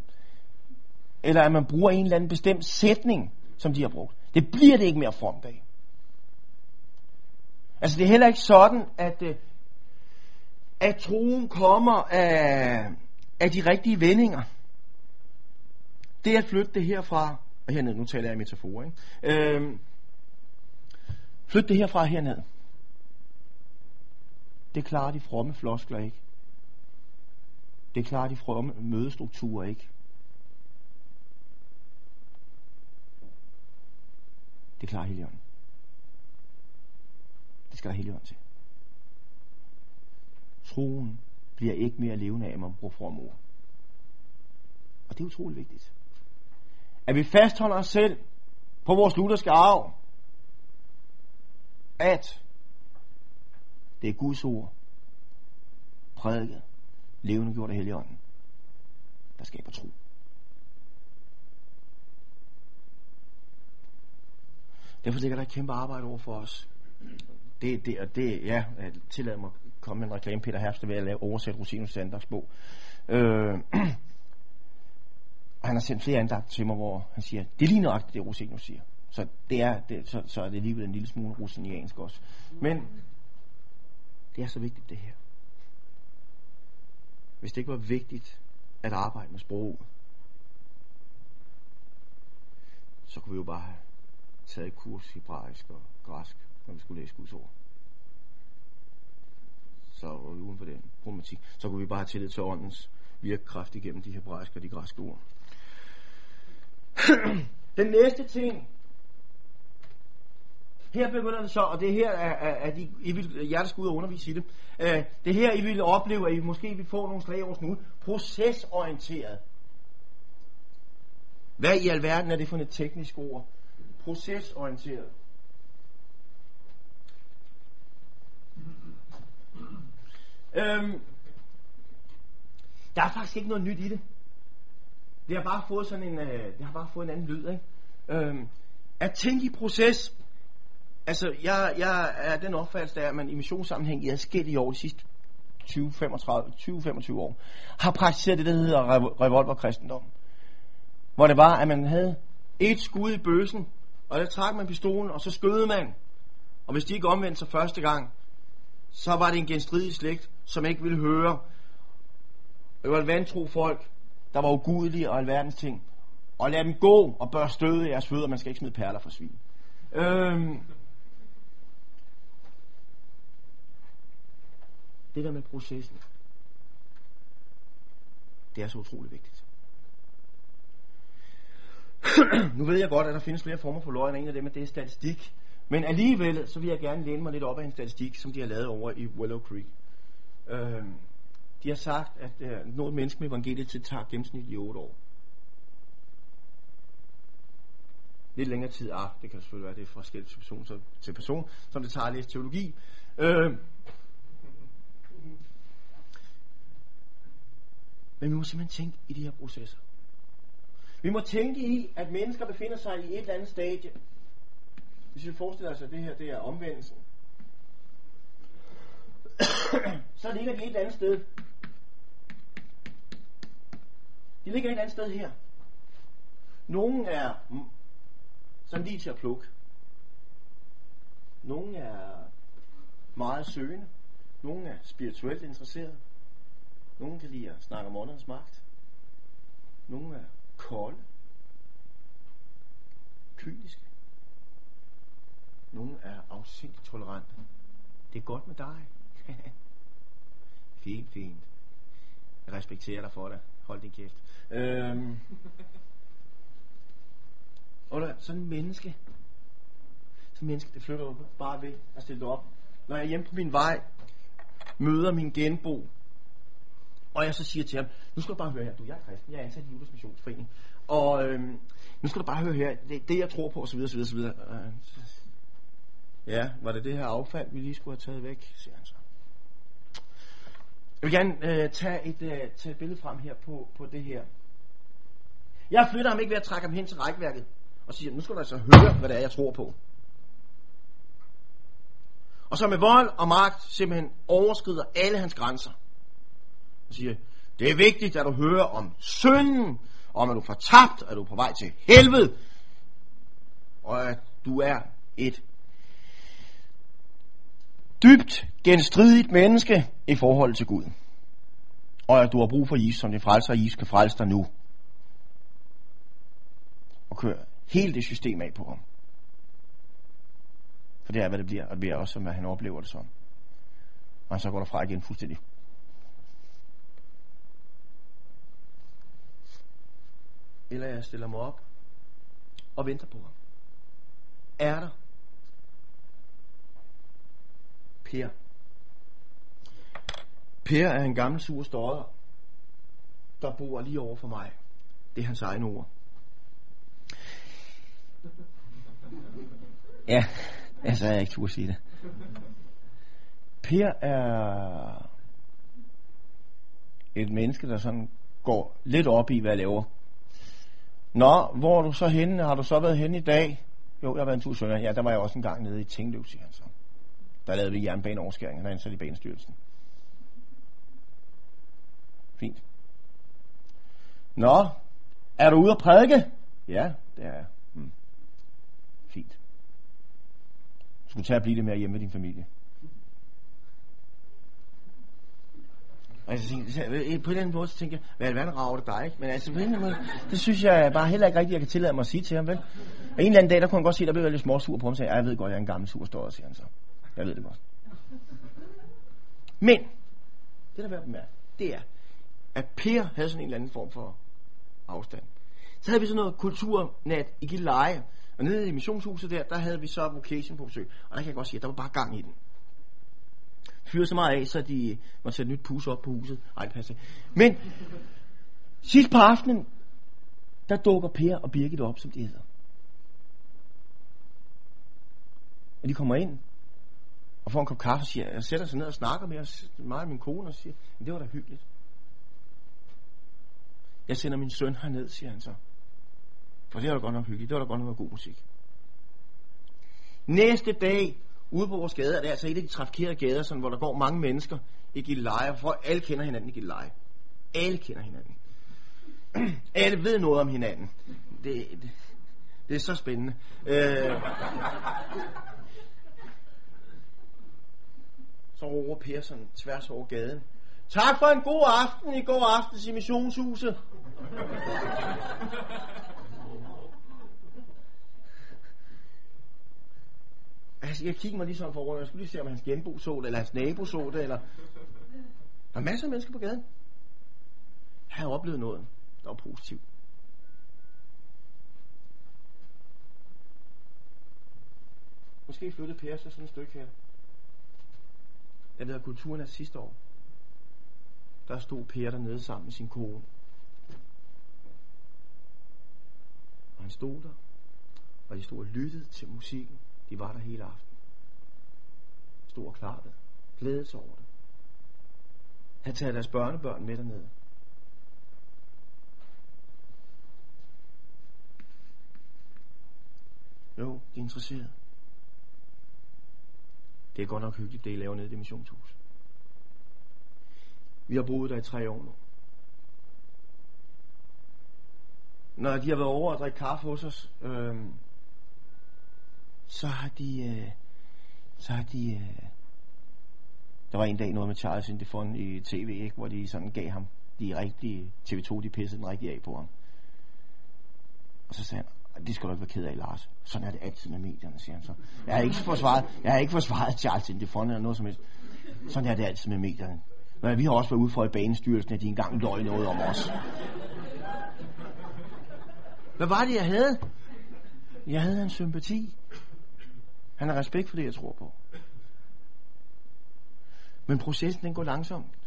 Eller at man bruger en eller anden bestemt sætning, som de har brugt. Det bliver det ikke mere fromt af. Altså det er heller ikke sådan, at, øh, at troen kommer af, af de rigtige vendinger. Det at flytte det herfra, og herned, nu taler jeg i metafor, ikke? Øhm, flytte det herfra herned. Det klarer de fromme floskler ikke. Det klarer de fromme mødestrukturer ikke. Det klarer Helligånden. Det skal der Helligånden til. Troen bliver ikke mere levende af, at man bruger from ord. Og det er utrolig vigtigt. At vi fastholder os selv på vores lutherske arv. At det er Guds ord, prædiket, levende gjort af Helligånden, der skaber tro. Derfor ligger der et kæmpe arbejde over for os. Det, det, og det, ja, tillad mig at komme med en reklame. Peter Herfst ved at lave oversætte Rosinus Sanders bog. Øh, han har sendt flere andagter til mig, hvor han siger, det er lige nøjagtigt det, Rosinus siger. Så det er, det, så, så er det alligevel en lille smule rosiniansk også. Men det er så vigtigt det her. Hvis det ikke var vigtigt at arbejde med sprog, så kunne vi jo bare have taget kurs hebraisk og græsk, når vi skulle læse Guds ord. Så var uden for den problematik. Så kunne vi bare have tillid til åndens virkekraft igennem de hebraiske og de græske ord. den næste ting, her begynder det så, og det her er, er, er de, I vil ud og undervise i det. Uh, det her, I vil opleve, at I måske vil få nogle slag over nu. Procesorienteret. Hvad i alverden er det for et teknisk ord? Procesorienteret. Øhm, der er faktisk ikke noget nyt i det. Det har bare fået sådan en, øh, det har bare fået en anden lyd, ikke? Øhm, at tænke i proces, altså jeg, jeg er den opfattelse, at man i missionssammenhæng i adskillige år, de sidste 20-25 år, har praktiseret det, der hedder revolverkristendom. Hvor det var, at man havde et skud i bøsen, og der trak man pistolen, og så skød man. Og hvis de ikke omvendte sig første gang, så var det en genstridig slægt, som ikke ville høre. Det var et vantro folk, der var ugudelige og alverdens ting. Og lad dem gå og bør støde jeres fødder. Man skal ikke smide perler for svin. Øhm. Det der med processen, det er så utrolig vigtigt. nu ved jeg godt, at der findes flere former for løgn, og en af dem er det er statistik. Men alligevel, så vil jeg gerne læne mig lidt op af en statistik, som de har lavet over i Willow Creek. Øhm, de har sagt, at øh, noget menneske med evangeliet til tager gennemsnitligt i 8 år. Lidt længere tid, ah, det kan selvfølgelig være, det er fra forskellige person til person, som det tager at læse teologi. Øh, men vi må simpelthen tænke i de her processer. Vi må tænke i, at mennesker befinder sig i et eller andet stadie. Hvis vi forestiller os, at det her det er omvendelsen, så ligger de et eller andet sted. De ligger et eller andet sted her. Nogle er mm, sådan lige til at plukke. Nogle er meget søgende. Nogle er spirituelt interesserede. Nogle kan lide at snakke om åndernes magt. Nogle er kolde. Kyniske. Nogle er afsindigt tolerante. Det er godt med dig. fint, fint. Jeg respekterer dig for det. Hold din kæft. Øhm. Og der, sådan en menneske. Sådan en menneske, det flytter jo bare ved at stille op. Når jeg er hjemme på min vej, møder min genbo, og jeg så siger til ham, nu skal du bare høre her, du jeg er kristen, jeg er ansat i Judas Missionsforening, og øhm, nu skal du bare høre her, det, det jeg tror på, osv. osv., osv. Øh, ja, var det det her affald, vi lige skulle have taget væk, siger han så. Jeg vil gerne øh, tage, et, øh, tage et billede frem her på, på det her. Jeg flytter ham ikke ved at trække ham hen til rækværket og siger, nu skal du altså høre, hvad det er, jeg tror på. Og så med vold og magt simpelthen overskrider alle hans grænser. Han siger, det er vigtigt, at du hører om synden, om at du er fortabt, at du er på vej til helvede, og at du er et dybt genstridigt menneske i forhold til Gud. Og at du har brug for Jesus som din frelser, og Jesus kan frelse dig nu. Og køre hele det system af på ham. For det er, hvad det bliver, og det bliver også, hvad han oplever det som. Og så går der fra igen fuldstændig eller jeg stiller mig op og venter på ham. Er der Per. Per er en gammel sur stodder, der bor lige over for mig. Det er hans egne ord. Ja, altså jeg ikke turde sige det. Per er et menneske, der sådan går lidt op i, hvad jeg laver. Nå, hvor er du så henne? Har du så været henne i dag? Jo, jeg har været en tur sønder. Ja, der var jeg også en gang nede i Tingløv, siger han så. Der lavede vi jernbaneoverskæring. Han er ansat i banestyrelsen. Fint. Nå, er du ude at prædike? Ja, det er jeg. Hmm. Fint. Du skulle tage og blive det med hjemme med din familie. Altså, på en eller anden måde, så tænker jeg, hvad er rager det dig, ikke? Men altså, på en eller anden måde, det synes jeg bare heller ikke rigtigt, jeg kan tillade mig at sige til ham, vel? Og en eller anden dag, der kunne han godt se, der blev lidt småsur på ham, og sagde, jeg ved godt, jeg er en gammel sur stodder, siger han så. Jeg ved det godt. Men, det der er værd at det er, at Per havde sådan en eller anden form for afstand. Så havde vi sådan noget kulturnat i Gilleleje, og nede i missionshuset der, der havde vi så vocation på besøg. Og der kan jeg godt sige, at der var bare gang i den. Fyrer så meget af, så de måtte sætte nyt pus op på huset. Ej, det passer Men sidst på aftenen, der dukker Per og Birgit op, som de hedder. Og de kommer ind, og får en kop kaffe og siger, jeg sætter sig ned og snakker med os, mig og min kone, og siger, det var da hyggeligt. Jeg sender min søn herned, siger han så. For det var da godt nok hyggeligt, det var da godt nok god musik. Næste dag, ude på vores gader, det er altså et af de trafikerede gader, sådan, hvor der går mange mennesker i Gilleleje, for alle kender hinanden i Gilleleje. Alle kender hinanden. alle ved noget om hinanden. Det, det, det er så spændende. Øh, så råber Per sådan tværs over gaden. Tak for en god aften i går aften i missionshuset. Jeg kigger mig lige for rundt. Jeg skulle lige se, om hans genbo så det, eller hans nabo så det, eller... Der er masser af mennesker på gaden. Jeg har oplevet noget, der var positivt. Måske flyttede Per så sådan et stykke her. Jeg ved, at kulturen er sidste år. Der stod Per dernede sammen med sin kone. Og han stod der, og de stod og lyttede til musikken. De var der hele aften. Stod og klarede det. Glædede sig over det. Han tager deres børnebørn med dernede. Jo, de er interesserede. Det er godt nok hyggeligt, det I laver nede i det missionshus. Vi har boet der i tre år nu. Når de har været over og drikke kaffe hos os, øh, så har de, øh, så har de, øh, der var en dag noget med Charles Indefond i tv, ikke, hvor de sådan gav ham de rigtige, TV2 de pissede den rigtige af på ham. Og så sagde han, det skal du ikke være ked af, Lars. Sådan er det altid med medierne, siger han så. Jeg har ikke forsvaret, jeg har ikke forsvaret Charles Indefond eller noget som helst. Sådan er det altid med medierne. Men vi har også været ude for i banestyrelsen, at de engang løg noget om os. Hvad var det, jeg havde? Jeg havde en sympati. Han har respekt for det, jeg tror på. Men processen, den går langsomt.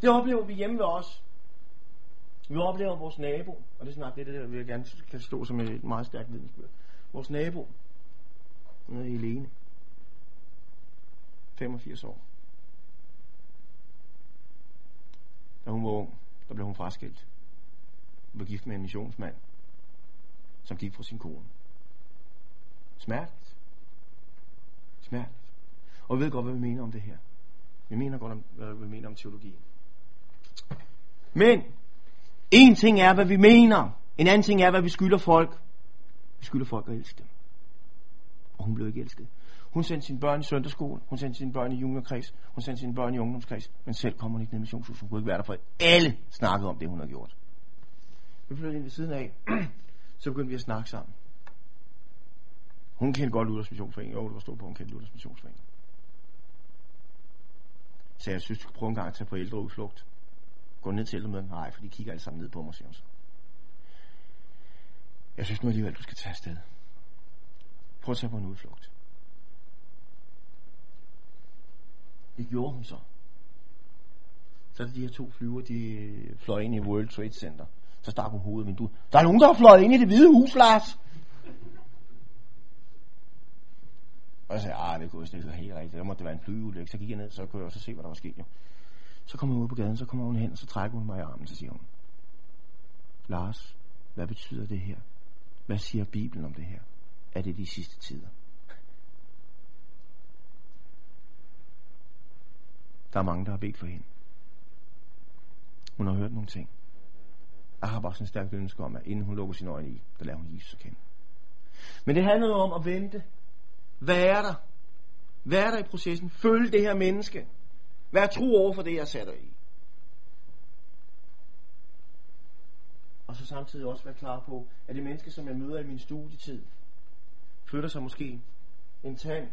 Det oplever vi hjemme ved os. Vi oplever vores nabo, og det er snart det, der vil jeg gerne kan stå som et meget stærkt vidensbyrd. Vores nabo, hun er Helene. 85 år. Da hun var ung, der blev hun fraskilt. Hun blev gift med en missionsmand, som gik fra sin kone. Smerteligt. Smerteligt. Og vi ved godt, hvad vi mener om det her. Vi mener godt, om, hvad vi mener om teologien. Men, en ting er, hvad vi mener. En anden ting er, hvad vi skylder folk. Vi skylder folk at elske dem. Og hun blev ikke elsket. Hun sendte sine børn i søndagsskole, hun sendte sine børn i juniorkreds, hun sendte sine børn i ungdomskreds, men selv kom hun ikke ned i missionshuset. Hun kunne ikke være der, for alle snakkede om det, hun havde gjort. Vi flyttede ind ved siden af, så begyndte vi at snakke sammen. Hun kendte godt Luthers Missionsforening. Jo, det var stort på, hun kendte Luthers Missionsforening. Så jeg synes, du skulle prøve en gang at tage på ældreudflugt. Gå ned til ældremøden. Nej, for de kigger alle sammen ned på mig, siger hun så. Jeg synes nu alligevel, du skal tage afsted. Prøv at tage på en udflugt. Det gjorde hun så. Så er det de her to flyver, de fløj ind i World Trade Center. Så stak hun hovedet i vinduet. Der er nogen, der har fløjet ind i det hvide hus, Lars. Og jeg sagde, ah, det kunne ikke helt rigtigt. Der måtte det være en flyulykke. Så gik jeg ned, så kunne jeg også se, hvad der var sket. Jo. Så kom hun ud på gaden, så kommer hun hen, og så trækker hun mig i armen, så siger hun, Lars, hvad betyder det her? Hvad siger Bibelen om det her? Er det de sidste tider? Der er mange, der har bedt for hende. Hun har hørt nogle ting. Jeg har bare sådan en stærk ønske om, at inden hun lukker sine øjne i, der lader hun Jesus at kende. Men det handler jo om at vente. Hvad er der? Hvad er der i processen? Følg det her menneske. Vær tro over for det, jeg sætter i. Og så samtidig også være klar på, at det menneske, som jeg møder i min studietid, flytter sig måske en tand.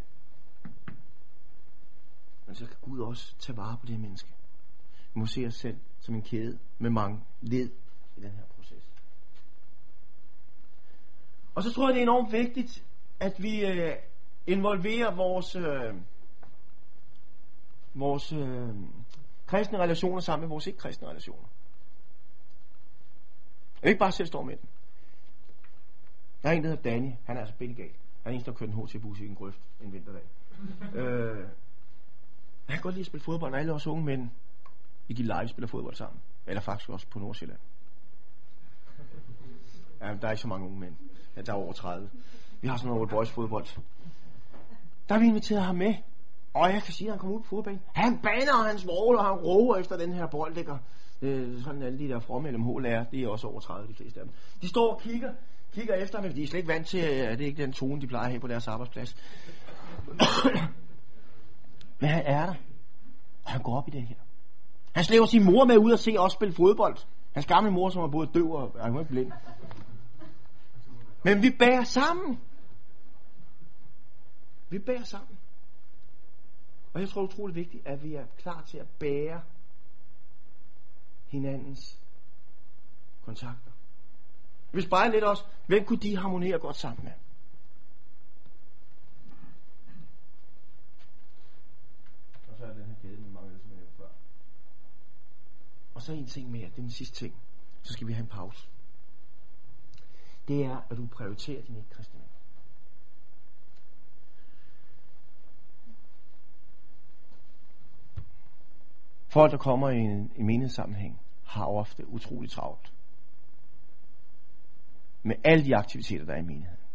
Men så kan Gud også tage vare på det her menneske. Vi må se os selv som en kæde med mange led i den her proces. Og så tror jeg, det er enormt vigtigt, at vi øh, involverer vores, øh, vores øh, kristne relationer sammen med vores ikke-kristne relationer. Jeg ikke bare selv står med den. Der er en, der hedder Danny. Han er altså bengal. Han er en, der kørte en HT-bus i en grøft en vinterdag. øh, han kan godt lide at spille fodbold, og alle os unge mænd vi gik live spiller fodbold sammen. Eller faktisk også på Nordsjælland. Ja, der er ikke så mange unge mænd. Ja, der er over 30. Vi har sådan noget boys fodbold. Der har vi inviteret ham med. Og jeg kan sige, at han kommer ud på fodbanen. Han baner, og han svogler, og han roer efter den her bold. Ikke? Øh, sådan alle de der fromme LMH-lærer, det er også over 30, de fleste af dem. De står og kigger, kigger efter men de er slet ikke vant til, at det er ikke den tone, de plejer at have på deres arbejdsplads. men han er der. Og han går op i det her. Han slæver sin mor med ud og se os spille fodbold. Hans gamle mor, som er både døv og er blind. Men vi bærer sammen. Vi bærer sammen. Og jeg tror utroligt vigtigt, at vi er klar til at bære hinandens kontakter. Vi spejler lidt også, hvem kunne de harmonere godt sammen med? Og så er den her kæde med mange, som jeg før. Og så en ting mere, det er den sidste ting. Så skal vi have en pause. Det er, at du prioriterer din ikke-kristne Folk, der kommer i en, en menighedssammenhæng, har ofte utrolig travlt. Med alle de aktiviteter, der er i menigheden.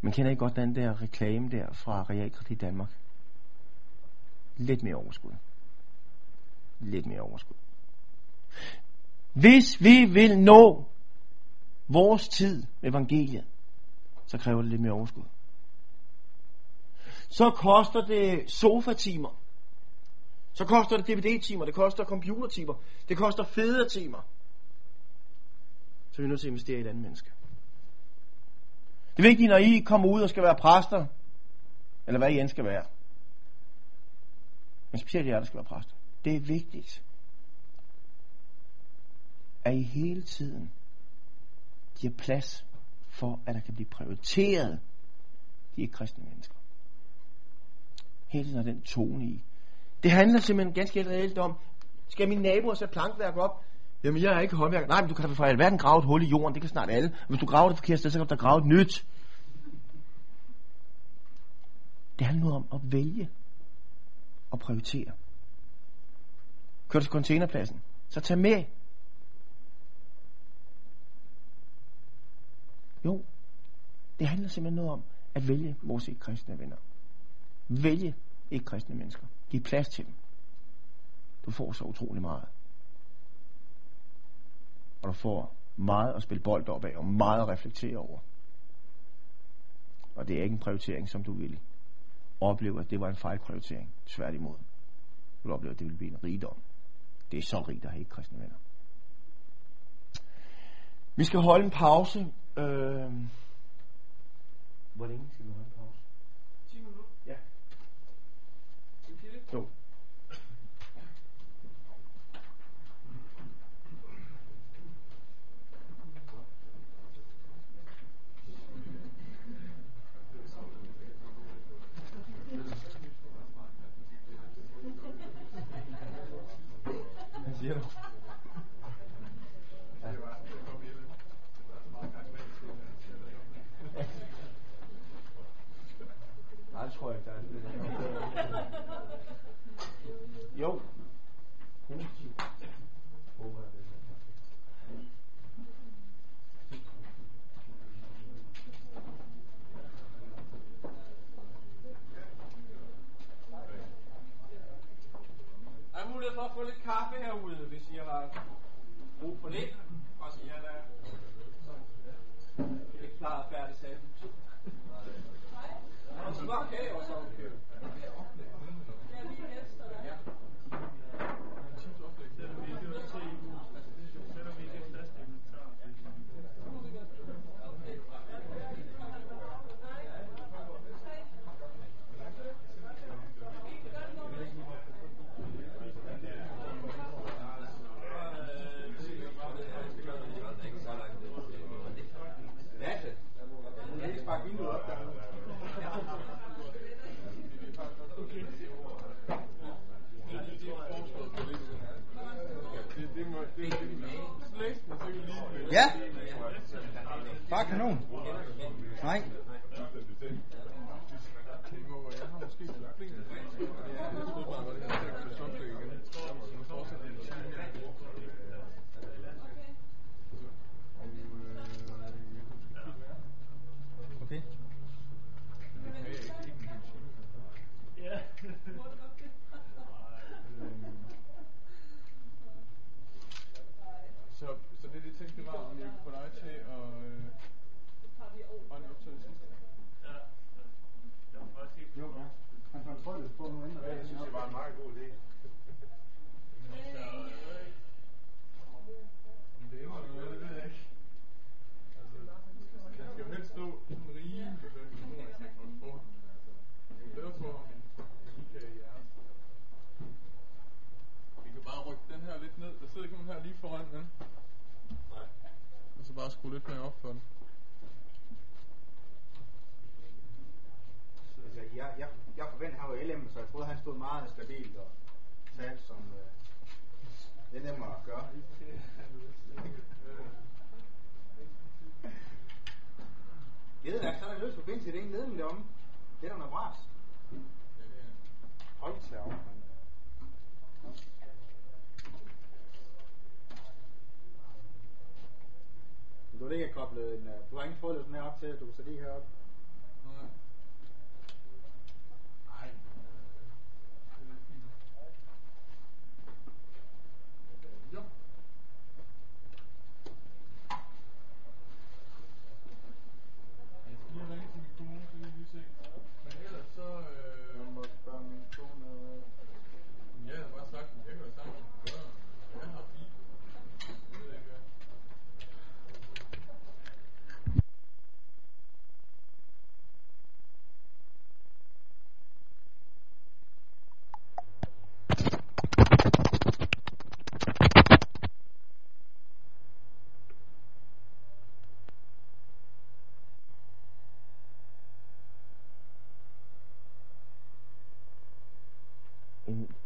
Man kender ikke godt den der reklame der fra Realkredit Danmark? Lidt mere overskud. Lidt mere overskud. Hvis vi vil nå vores tid med evangeliet, så kræver det lidt mere overskud så koster det sofa-timer. Så koster det DVD-timer, det koster computer-timer, det koster fede-timer. Så vi er nødt til at investere i et andet menneske. Det er vigtigt, når I kommer ud og skal være præster, eller hvad I end skal være. Men specielt jer, der skal være præster. Det er vigtigt, at I hele tiden giver plads for, at der kan blive prioriteret de kristne mennesker hele tiden har den tone i. Det handler simpelthen ganske reelt om, skal min nabo sætte plankværk op? Jamen, jeg er ikke håndværker. Nej, men du kan da for alverden grave et hul i jorden. Det kan snart alle. Hvis du graver det forkert sted, så kan du da grave et nyt. Det handler nu om at vælge og prioritere. Kør du til containerpladsen, så tag med. Jo, det handler simpelthen noget om at vælge vores ikke-kristne venner. Vælge ikke kristne mennesker. Giv plads til dem. Du får så utrolig meget. Og du får meget at spille bold op af, og meget at reflektere over. Og det er ikke en prioritering, som du vil opleve, at det var en fejlprioritering. Tværtimod. Du vil opleve, at det vil blive en rigdom. Det er så rigt at have ikke kristne venner. Vi skal holde en pause. Øhm. Hvor længe skal vi holde pause? 10 minutter? Ja. En? Jo. No. kaffe herude, hvis I har brug for det. Prøvet at du har her op til, at du kan sætte lige heroppe. Nej. Nej. Jo. Jeg skal lige ringe til min kone, så kan vi lige se. Men ellers så... Øh, Jeg må spørge min kone. øh, jeg har bare sagt, at jeg kan jo sagtens gøre. Jeg har bil. Jeg ved ikke hvad.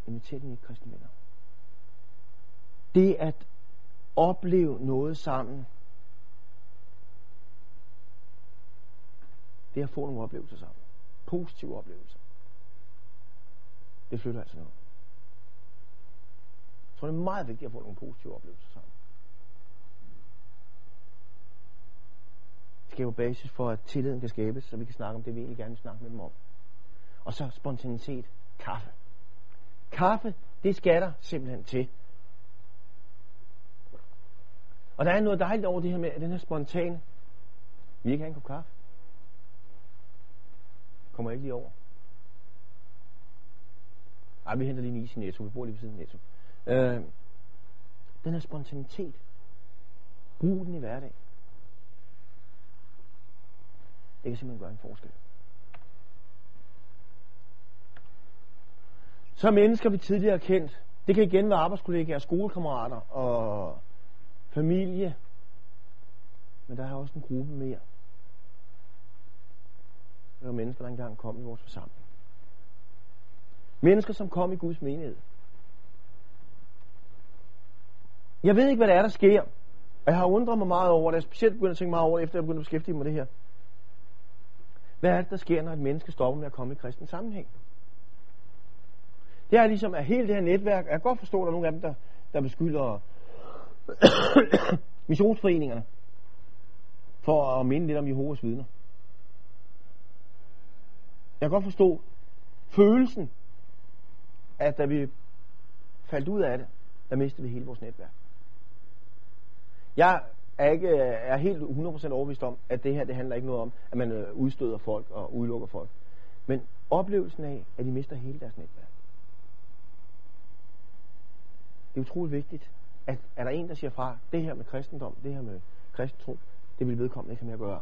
Inviter dine kristne venner. Det at opleve noget sammen, det er at få nogle oplevelser sammen. Positive oplevelser. Det flytter altså noget. Jeg tror, det er meget vigtigt at få nogle positive oplevelser sammen. Det skaber basis for, at tilliden kan skabes, så vi kan snakke om det, vi egentlig gerne vil snakke med dem om. Og så spontanitet. Kaffe. Kaffe, det skal der simpelthen til. Og der er noget dejligt over det her med, at den her spontane, vi ikke have en kop kaffe. Kommer ikke lige over. Ej, vi henter lige en is i Netto. Vi bor lige ved siden af Netto. Øh, den her spontanitet. Brug den i hverdag. Det kan simpelthen gøre en forskel. Så er mennesker, vi tidligere har kendt. Det kan igen være arbejdskollegaer, skolekammerater og familie. Men der er også en gruppe mere. Det var mennesker, der engang kom i vores forsamling. Mennesker, som kom i Guds menighed. Jeg ved ikke, hvad det er, der sker. Og jeg har undret mig meget over det. Jeg specielt begyndt at tænke meget over det, efter jeg begyndte at beskæftige mig med det her. Hvad er det, der sker, når et menneske stopper med at komme i kristen sammenhæng? Det er ligesom, at hele det her netværk, jeg kan godt forstå, at der er nogle af dem, der, der beskylder missionsforeningerne for at minde lidt om Jehovas vidner. Jeg kan godt forstå følelsen, at da vi faldt ud af det, der mistede vi hele vores netværk. Jeg er, ikke, er helt 100% overbevist om, at det her det handler ikke noget om, at man øh, udstøder folk og udelukker folk. Men oplevelsen af, at de mister hele deres netværk. Det er utroligt vigtigt, at er der en, der siger fra, det her med kristendom, det her med kristentro, det vil vedkommende ikke have med at gøre.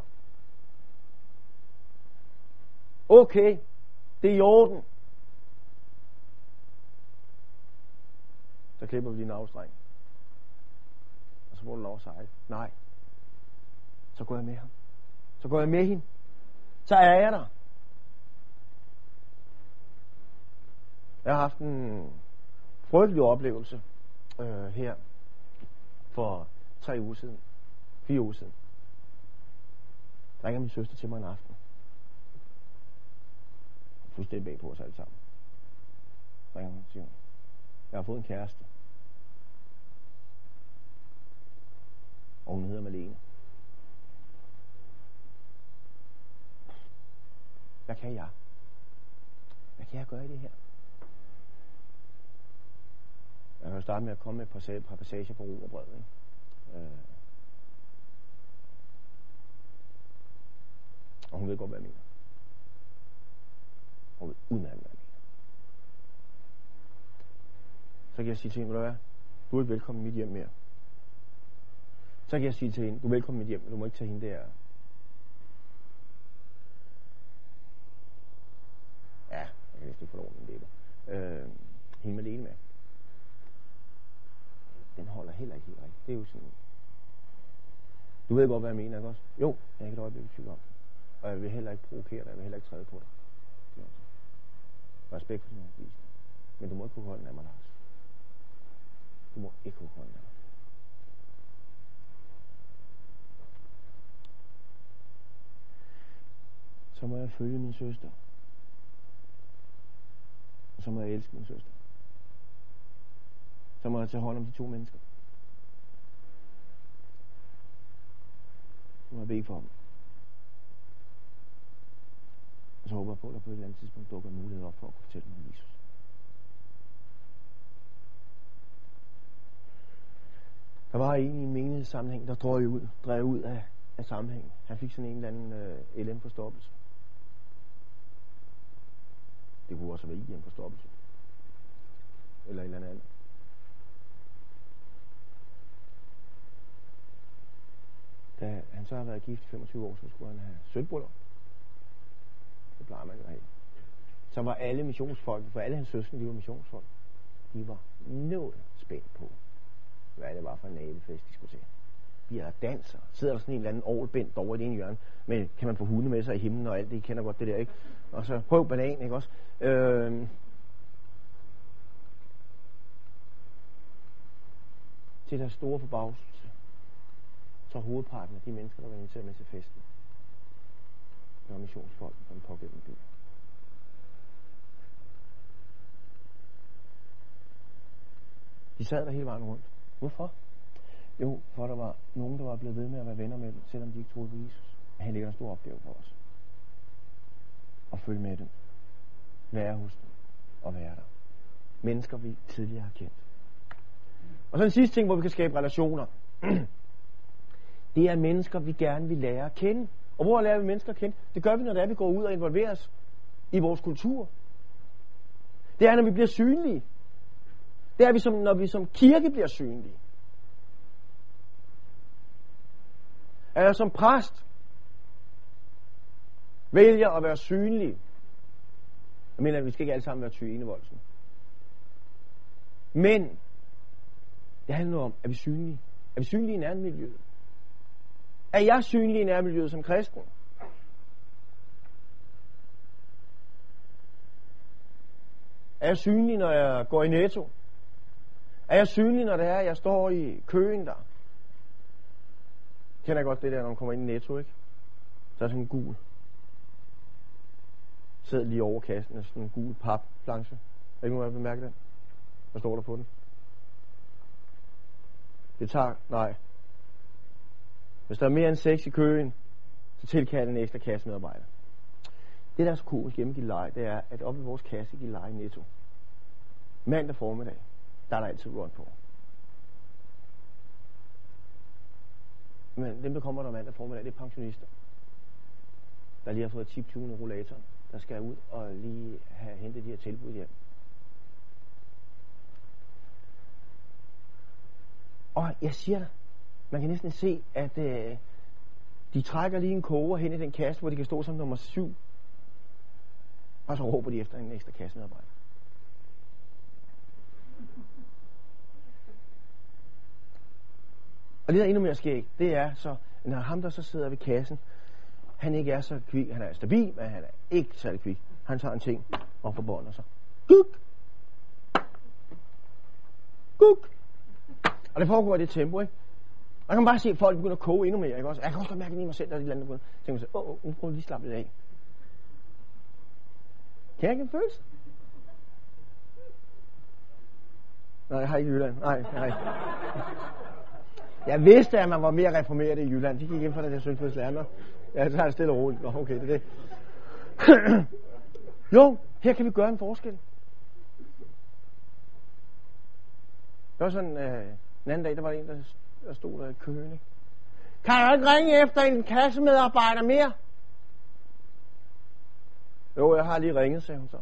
Okay, det er i orden. Så klipper vi din afstreng. Og så må du lov at sejle. Nej. Så går jeg med ham. Så går jeg med hende. Så er jeg der. Jeg har haft en frygtelig oplevelse øh, her for tre uger siden. Fire uger siden. Ringer min søster til mig en aften. Fuldstændig bag på os alle sammen. Så ringer hun til jeg har fået en kæreste. Og hun hedder Malene. Hvad kan jeg? Hvad kan jeg gøre i det her? Jeg kan jo starte med at komme med et par passager på ro og bred. Ikke? Øh. Og hun ved godt, hvad jeg mener. Hun ved udmærket, hvad jeg mener. Så kan jeg sige til hende, hvad du er ikke velkommen i mit hjem mere. Så kan jeg sige til hende, du er velkommen i mit hjem, men du må ikke tage hende der. Ja, jeg kan næsten ikke få lov med det. Øh, hende med med den holder heller ikke helt rigtigt. Det er jo sådan... Du ved godt, hvad jeg mener, ikke også? Jo, jeg kan ikke et øjeblik i tvivl om. Og jeg vil heller ikke provokere dig, jeg vil heller ikke træde på dig. Respekt for din overbevisning. Men du må ikke kunne holde af mig, Lars. Du må ikke kunne holde af mig. Så må jeg følge min søster. Og så må jeg elske min søster som må jeg tage hånd om de to mennesker. Nu må jeg bede for dem. Og så håber jeg på, at der på et eller andet tidspunkt dukker en mulighed op for at kunne fortælle dem om Jesus. Der var en i en menighedssammenhæng, der drøg ud, drev ud af, af sammenhængen. Han fik sådan en eller anden øh, LM-forstoppelse. Det kunne også være IM-forstoppelse. Eller et eller andet. Da han så har været gift 25 år, så skulle han have sølvbryllup. Det plejer man jo at have. Så var alle missionsfolk, for alle hans søskende, de var missionsfolk, de var noget spændt på, hvad det var for en nabefest, de skulle til. De er danser. Sidder der sådan en eller anden ålbændt over i det ene hjørne, men kan man få hunde med sig i himlen og alt det, I kender godt det der, ikke? Og så prøv banan, ikke også? Øh, til deres store forbavs så hovedparten af de mennesker, der var inviteret med til festen, var missionsfolk fra den pågældende by. De sad der hele vejen rundt. Hvorfor? Jo, for der var nogen, der var blevet ved med at være venner med dem, selvom de ikke troede på Jesus. Han ligger en stor opgave for os. At følge med dem. Være hos dem. Og være der. Mennesker, vi tidligere har kendt. Og så en sidste ting, hvor vi kan skabe relationer. det er mennesker, vi gerne vil lære at kende. Og hvor lærer vi mennesker at kende? Det gør vi, når det er, vi går ud og involverer os i vores kultur. Det er, når vi bliver synlige. Det er, vi som, når vi som kirke bliver synlige. Er jeg som præst vælger at være synlig. Jeg mener, at vi skal ikke alle sammen være tyenevoldsen. Men det handler om, at vi synlige. Er vi synlige i nærmiljøet? Er jeg synlig i nærmiljøet som kristen? Er jeg synlig, når jeg går i netto? Er jeg synlig, når det er, at jeg står i køen der? Kender jeg godt det der, når man kommer ind i Netto, ikke? Så er sådan en gul. Sidder lige over kassen af sådan en gul papplanche. Er ikke nogen af jer den? Hvad står der på den? Det tager, nej. Hvis der er mere end seks i køen, så tilkald en ekstra kassemedarbejder. Det, der er så komisk hjemme i leje, det er, at oppe i vores kasse i leje netto, mandag formiddag, der er der altid run på. Men dem, der kommer der mandag formiddag, det er pensionister, der lige har fået chiptune rollatoren, der skal ud og lige have hentet de her tilbud hjem. Og jeg siger dig, man kan næsten se, at øh, de trækker lige en koger hen i den kasse, hvor de kan stå som nummer syv. Og så råber de efter en ekstra kassemedarbejder. Og det der er endnu mere skæg, det er så, når ham der så sidder ved kassen, han ikke er så kvik, han er stabil, men han er ikke særlig kvik. Han tager en ting og på sig. og guk, guk. Og det foregår i det tempo, ikke? Man kan bare se, at folk begynder at koge endnu mere, ikke også? Jeg kan også godt mærke det i mig selv, der er et eller andet. Så tænker man så, åh, oh, nu prøver lige slappe lidt af. Kan jeg ikke en følelse? Nej, jeg har ikke i Jylland. Nej, nej. Jeg vidste, at man var mere reformeret i Jylland. De gik ind for det der søndagslærer. Ja, så har det stille og roligt. Nå, okay, det er det. jo, her kan vi gøre en forskel. Det var sådan, øh, en anden dag, der var en, der, der stod der i køen. Ikke? Kan jeg ikke ringe efter en kassemedarbejder mere? Jo, jeg har lige ringet, sagde hun så.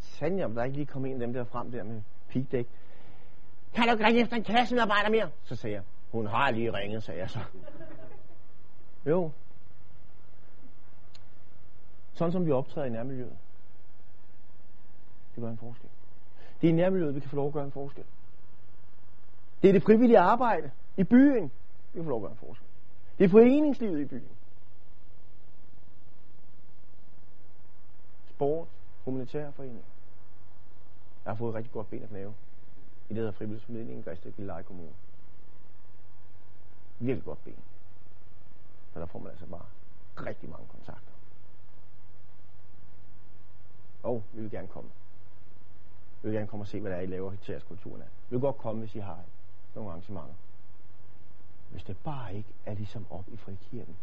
Sandja, der er ikke lige kommet en af dem der frem der med pigdæk. Kan du ikke ringe efter en kassemedarbejder mere? Så sagde jeg, hun har lige ringet, sagde jeg så. Jo. Sådan som vi optræder i nærmiljøet. Det gør en forskel. Det er i nærmiljøet, vi kan få lov at gøre en forskel. Det er det frivillige arbejde i byen, Det kan få lov at gøre en forskel. Det er foreningslivet i byen. Sport, humanitære forening. Jeg har fået rigtig godt ben at lave i det, her frivillighedsformidling i Græsted Gilleleje Kommune. Virkelig godt ben. Så der får man altså bare rigtig mange kontakter. Og vi vil gerne komme. Vi vil gerne komme og se, hvad der er, I laver til kulturen af. Vi vil godt komme, hvis I har nogle arrangementer. Hvis det bare ikke er ligesom op i frikirken,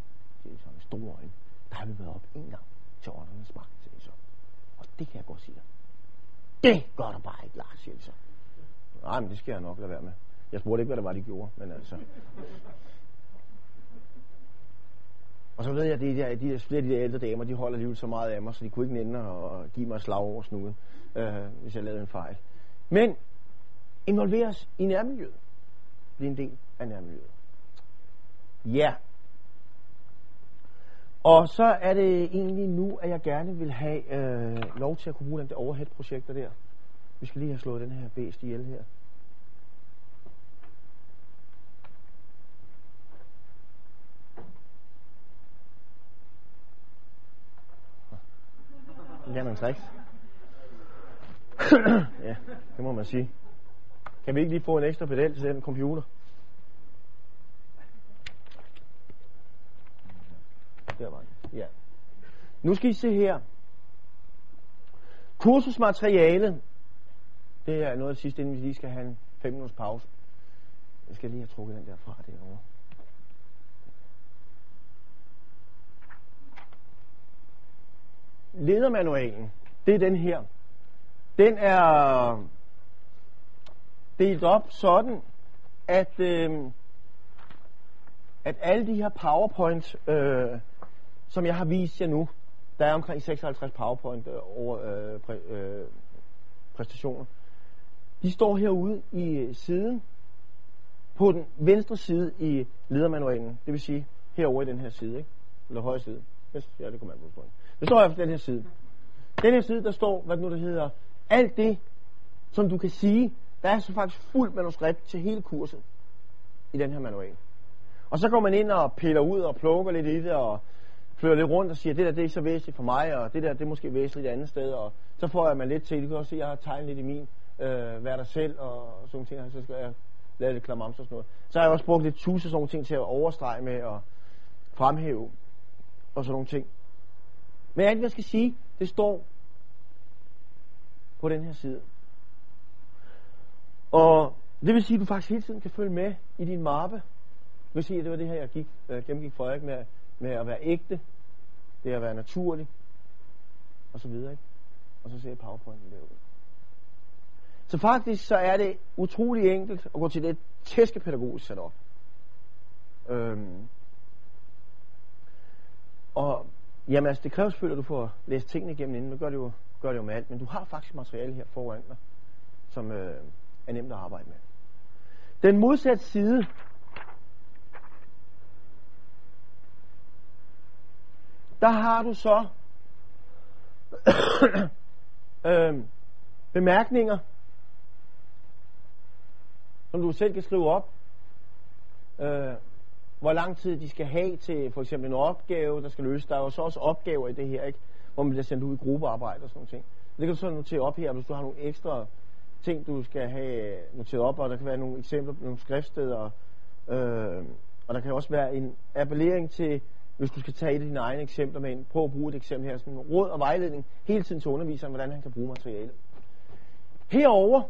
det er sådan store øjne, der har vi været op en gang til åndernes magt, siger så. Og det kan jeg godt sige dig. Det gør der bare ikke, Lars, siger så. Nej, men det skal jeg nok lade være med. Jeg spurgte ikke, hvad det var, de gjorde, men altså. Og så ved jeg, at de, der, de der, flere af de der ældre damer, de holder alligevel så meget af mig, så de kunne ikke nænde og give mig slag over snuden, øh, hvis jeg lavede en fejl. Men involveres i nærmiljøet blive en del af nærmiljøet. Ja. Og så er det egentlig nu, at jeg gerne vil have øh, lov til at kunne bruge den der overhead-projekter der. Vi skal lige have slået den her bæst ihjel her. Det er altså man tricks. ja, det må man sige. Kan vi ikke lige få en ekstra pedal til den computer? Der var den. Ja. Nu skal I se her. Kursusmaterialet. Det er noget af det sidste, inden vi lige skal have en 5 minutters pause. Jeg skal lige have trukket den der fra derovre. Ledermanualen, det er den her. Den er delt op sådan, at, øh, at alle de her PowerPoint, øh, som jeg har vist jer nu, der er omkring 56 PowerPoint øh, over, øh, præ, øh, præstationer, de står herude i siden, på den venstre side i ledermanualen, det vil sige herover i den her side, ikke? eller højre side. Ja, det kommer på. Det står efter den her side. Den her side, der står, hvad det nu der hedder, alt det, som du kan sige, der er så faktisk fuldt manuskript til hele kurset i den her manual. Og så går man ind og piller ud og plukker lidt i det og flytter lidt rundt og siger, det der det er så væsentligt for mig, og det der det er måske væsentligt et andet sted, og så får jeg mig lidt til, du kan også se, at jeg har tegnet lidt i min øh, vær dig selv og sådan nogle ting, så skal jeg lave lidt klamamser og sådan noget. Så har jeg også brugt lidt tusind sådan nogle ting til at overstrege med og fremhæve og sådan nogle ting. Men alt, hvad jeg skal sige, det står på den her side. Og det vil sige, at du faktisk hele tiden kan følge med i din mappe. Du vil sige, at det var det her, jeg gik, øh, gennemgik for ikke med, med at være ægte, det at være naturlig, og så videre. Ikke? Og så ser jeg powerpointen derude. Så faktisk så er det utrolig enkelt at gå til det tæskepædagogisk setup. Øhm. Og jamen altså, det kræver selvfølgelig, at du får læst tingene igennem inden. Det gør det jo, gør det jo med alt. Men du har faktisk materiale her foran dig, som øh, er nemt at arbejde med. Den modsatte side der har du så øh, bemærkninger, som du selv kan skrive op. Øh, hvor lang tid de skal have til for eksempel en opgave, der skal løses. Der er jo så også opgaver i det her, ikke? hvor man bliver sendt ud i gruppearbejde og sådan noget. ting. Det kan du så notere op her, hvis du har nogle ekstra ting, du skal have noteret op, og der kan være nogle eksempler, nogle skriftsteder, øh, og der kan også være en appellering til hvis du skal tage et af dine egne eksempler med ind, prøv at bruge et eksempel her, sådan råd og vejledning hele tiden til underviseren, hvordan han kan bruge materialet. Herover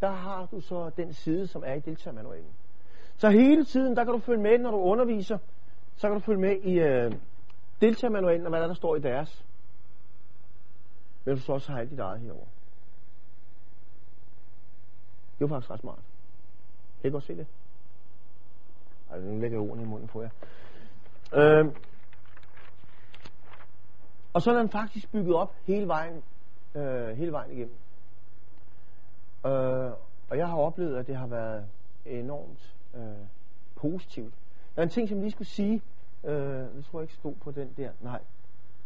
der har du så den side, som er i deltagermanualen. Så hele tiden, der kan du følge med, når du underviser, så kan du følge med i øh, deltagermanualen, og hvad der, der står i deres. Men du så også har alt dit eget herover. Det er faktisk ret smart. Kan I godt se det? Altså, nu lægger jeg ordene i munden på jer. Øhm. og så er den faktisk bygget op hele vejen, øh, hele vejen igennem. Øh, og jeg har oplevet, at det har været enormt øh, positivt. Der er en ting, som jeg lige skulle sige. Øh, det tror jeg ikke stod på den der. Nej,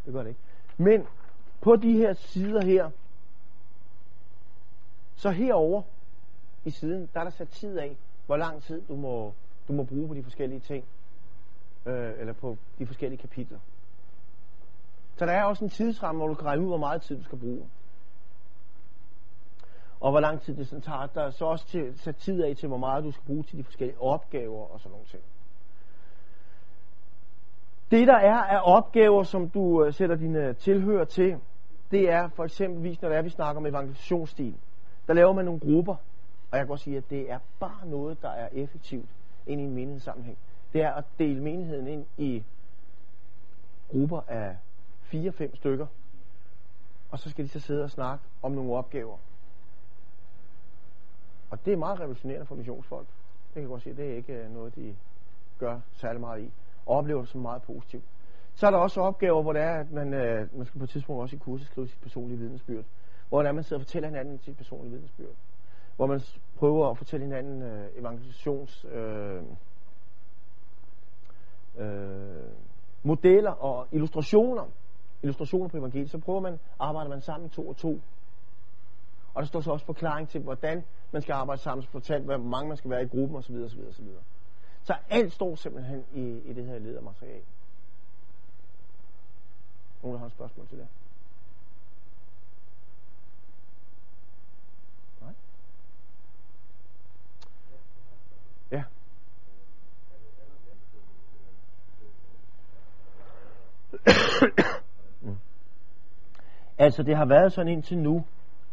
det gør det ikke. Men på de her sider her, så herover i siden, der er der sat tid af, hvor lang tid du må du må bruge på de forskellige ting, øh, eller på de forskellige kapitler. Så der er også en tidsramme, hvor du kan regne ud, hvor meget tid du skal bruge. Og hvor lang tid det sådan tager. Der er så også til, sat tid af til, hvor meget du skal bruge til de forskellige opgaver og sådan nogle ting. Det der er af opgaver, som du øh, sætter dine tilhører til, det er for eksempelvis, når det er, vi snakker om evangelisationsstil. Der laver man nogle grupper, og jeg kan godt sige, at det er bare noget, der er effektivt ind i en menighedssammenhæng. Det er at dele menigheden ind i grupper af fire-fem stykker, og så skal de så sidde og snakke om nogle opgaver. Og det er meget revolutionerende for missionsfolk. Det kan jeg godt sige, det er ikke øh, noget, de gør særlig meget i, og oplever det som meget positivt. Så er der også opgaver, hvor det er, at man, øh, man skal på et tidspunkt også i kurset skrive sit personlige vidensbyrd. Hvor det er, man sidder og fortæller hinanden sit personlige vidensbyrd hvor man prøver at fortælle hinanden øh, evangelisations øh, øh, modeller og illustrationer, illustrationer på evangeliet, så prøver man, arbejder man sammen to og to. Og der står så også forklaring til, hvordan man skal arbejde sammen, så fortalt, hvor mange man skal være i gruppen osv. osv., osv. Så alt står simpelthen i, i det her ledermateriale. Nogen, der har et spørgsmål til det? Ja. mm. Altså, det har været sådan indtil nu,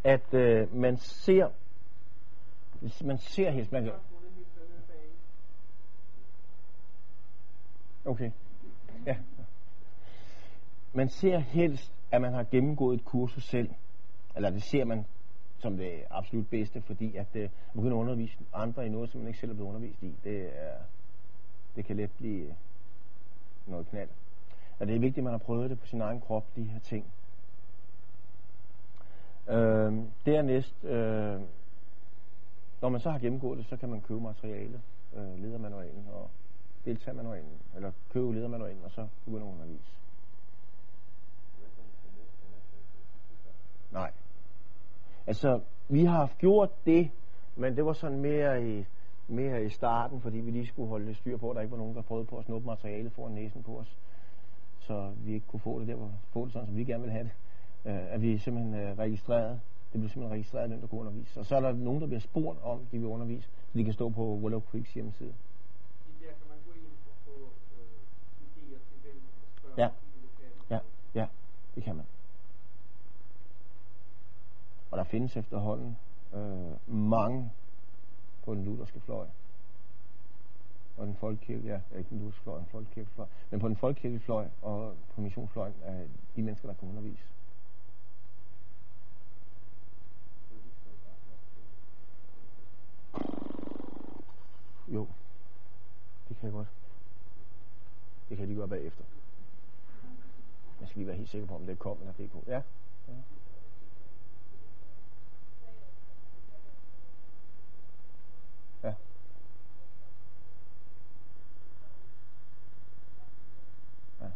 at øh, man ser, man ser helt, man kan, Okay. Ja. Man ser helst, at man har gennemgået et kursus selv. Eller det ser man som det absolut bedste, fordi at øh, begynde at undervise andre i noget, som man ikke selv er blevet undervist i, det, er, det kan let blive noget knald. Og det er vigtigt, at man har prøvet det på sin egen krop, de her ting. Øh, dernæst, øh, når man så har gennemgået det, så kan man købe materialet, øh, ledermanualen og deltagermanualen, eller købe ledermanualen, og så begynde at undervise. Nej. Altså, vi har gjort det, men det var sådan mere i, mere i starten, fordi vi lige skulle holde styr på, at der ikke var nogen, der prøvede på at snuppe materialet foran næsen på os. Så vi ikke kunne få det der, få det sådan, som vi gerne ville have det. Uh, at vi simpelthen uh, registreret Det bliver simpelthen registreret, hvem der kunne undervise. Og så er der nogen, der bliver spurgt om, de vil undervise, så de kan stå på Willow Creeks hjemmeside. Øh, Ja. lokale. Ja, ja, det kan man. Og der findes efterhånden øh, mange på den lutherske fløj. Og den folkekirke, ja, ikke den lutherske fløj, den folkekirkefløj. Men på den folkekirkelige fløj og på missionsfløjen er de mennesker, der kan undervise. Jo, det kan jeg godt. Det kan jeg lige gøre bagefter. Jeg skal lige være helt sikker på, om det er kommet eller DK. Ja. ja. Ja. Ja.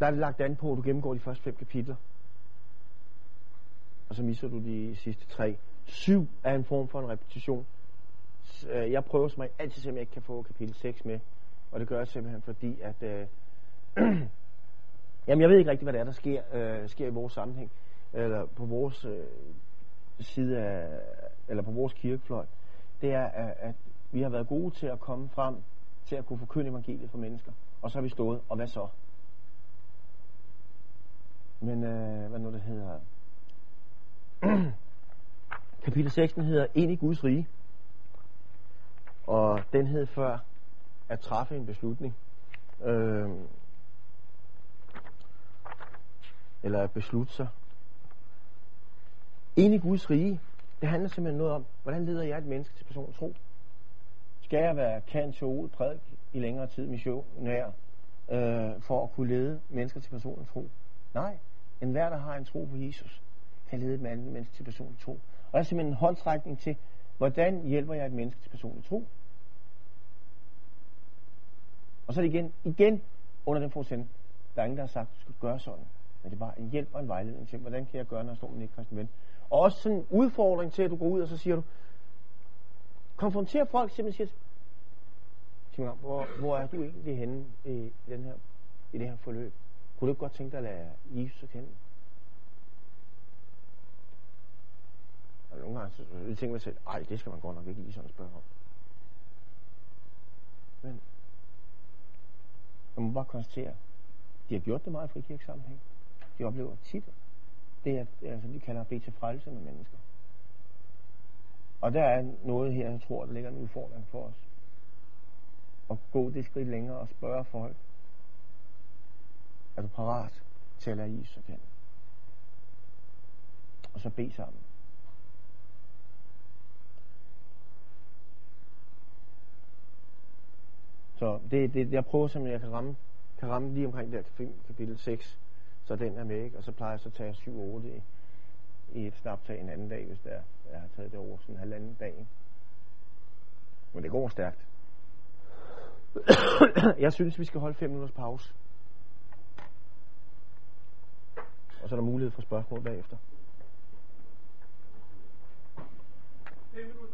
Der er det lagt an på, at du gennemgår de første fem kapitler. Og så misser du de sidste tre. Syv er en form for en repetition. Øh, jeg prøver som jeg altid, se, jeg ikke kan få kapitel 6 med. Og det gør jeg simpelthen fordi, at... Øh, jamen, jeg ved ikke rigtig, hvad det er, der sker, øh, sker i vores sammenhæng. Eller på vores øh, side af... Eller på vores kirkefløj. Det er, at, at vi har været gode til at komme frem til at kunne forkynde evangeliet for mennesker. Og så har vi stået, og hvad så? Men øh, hvad nu det hedder? Kapitel 16 hedder Ind i Guds rige. Og den hed før at træffe en beslutning. Øh, eller at beslutte sig. Ind i Guds rige, det handler simpelthen noget om, hvordan leder jeg et menneske til personens tro? Skal jeg være kant til ordet prædik i længere tid missionær, øh, for at kunne lede mennesker til personens tro? Nej, en hver, der har en tro på Jesus, kan lede et andet menneske til personlig tro. Og der er simpelthen en håndtrækning til, hvordan hjælper jeg et menneske til personlig tro? Og så er det igen, igen under den forudsætning, der er ingen, der har sagt, at du skal gøre sådan. Men det er bare en hjælp og en vejledning til, hvordan kan jeg gøre, når jeg står med en ikke-kristen ven. Og også sådan en udfordring til, at du går ud og så siger du, konfronterer folk simpelthen siger, Simon, hvor, hvor er du egentlig henne i, den her, i det her forløb? Kunne du ikke godt tænke dig at lære Jesus at kende? Og nogle gange så så jeg tænker mig selv, ej, det skal man godt nok ikke lige sådan spørge om. Men jeg må bare konstatere, de har gjort det meget i frikirkesammenhæng. De oplever tit, det er, det altså, som de kalder at bede til frelse med mennesker. Og der er noget her, jeg tror, der ligger en udfordring for os. At gå det skridt længere og spørge folk, er du parat til at lade Jesus at kende? Og så bede sammen. Så det, det, jeg prøver simpelthen, at jeg kan ramme, kan ramme lige omkring der kapitel 6, så den er med, ikke? Og så plejer jeg så at tage 7-8 i, i et snaptag en anden dag, hvis der, jeg har taget det over sådan en halvanden dag. ikke? Men det går stærkt. jeg synes, vi skal holde 5 minutters pause. Og så er der mulighed for spørgsmål bagefter. 5 minutter.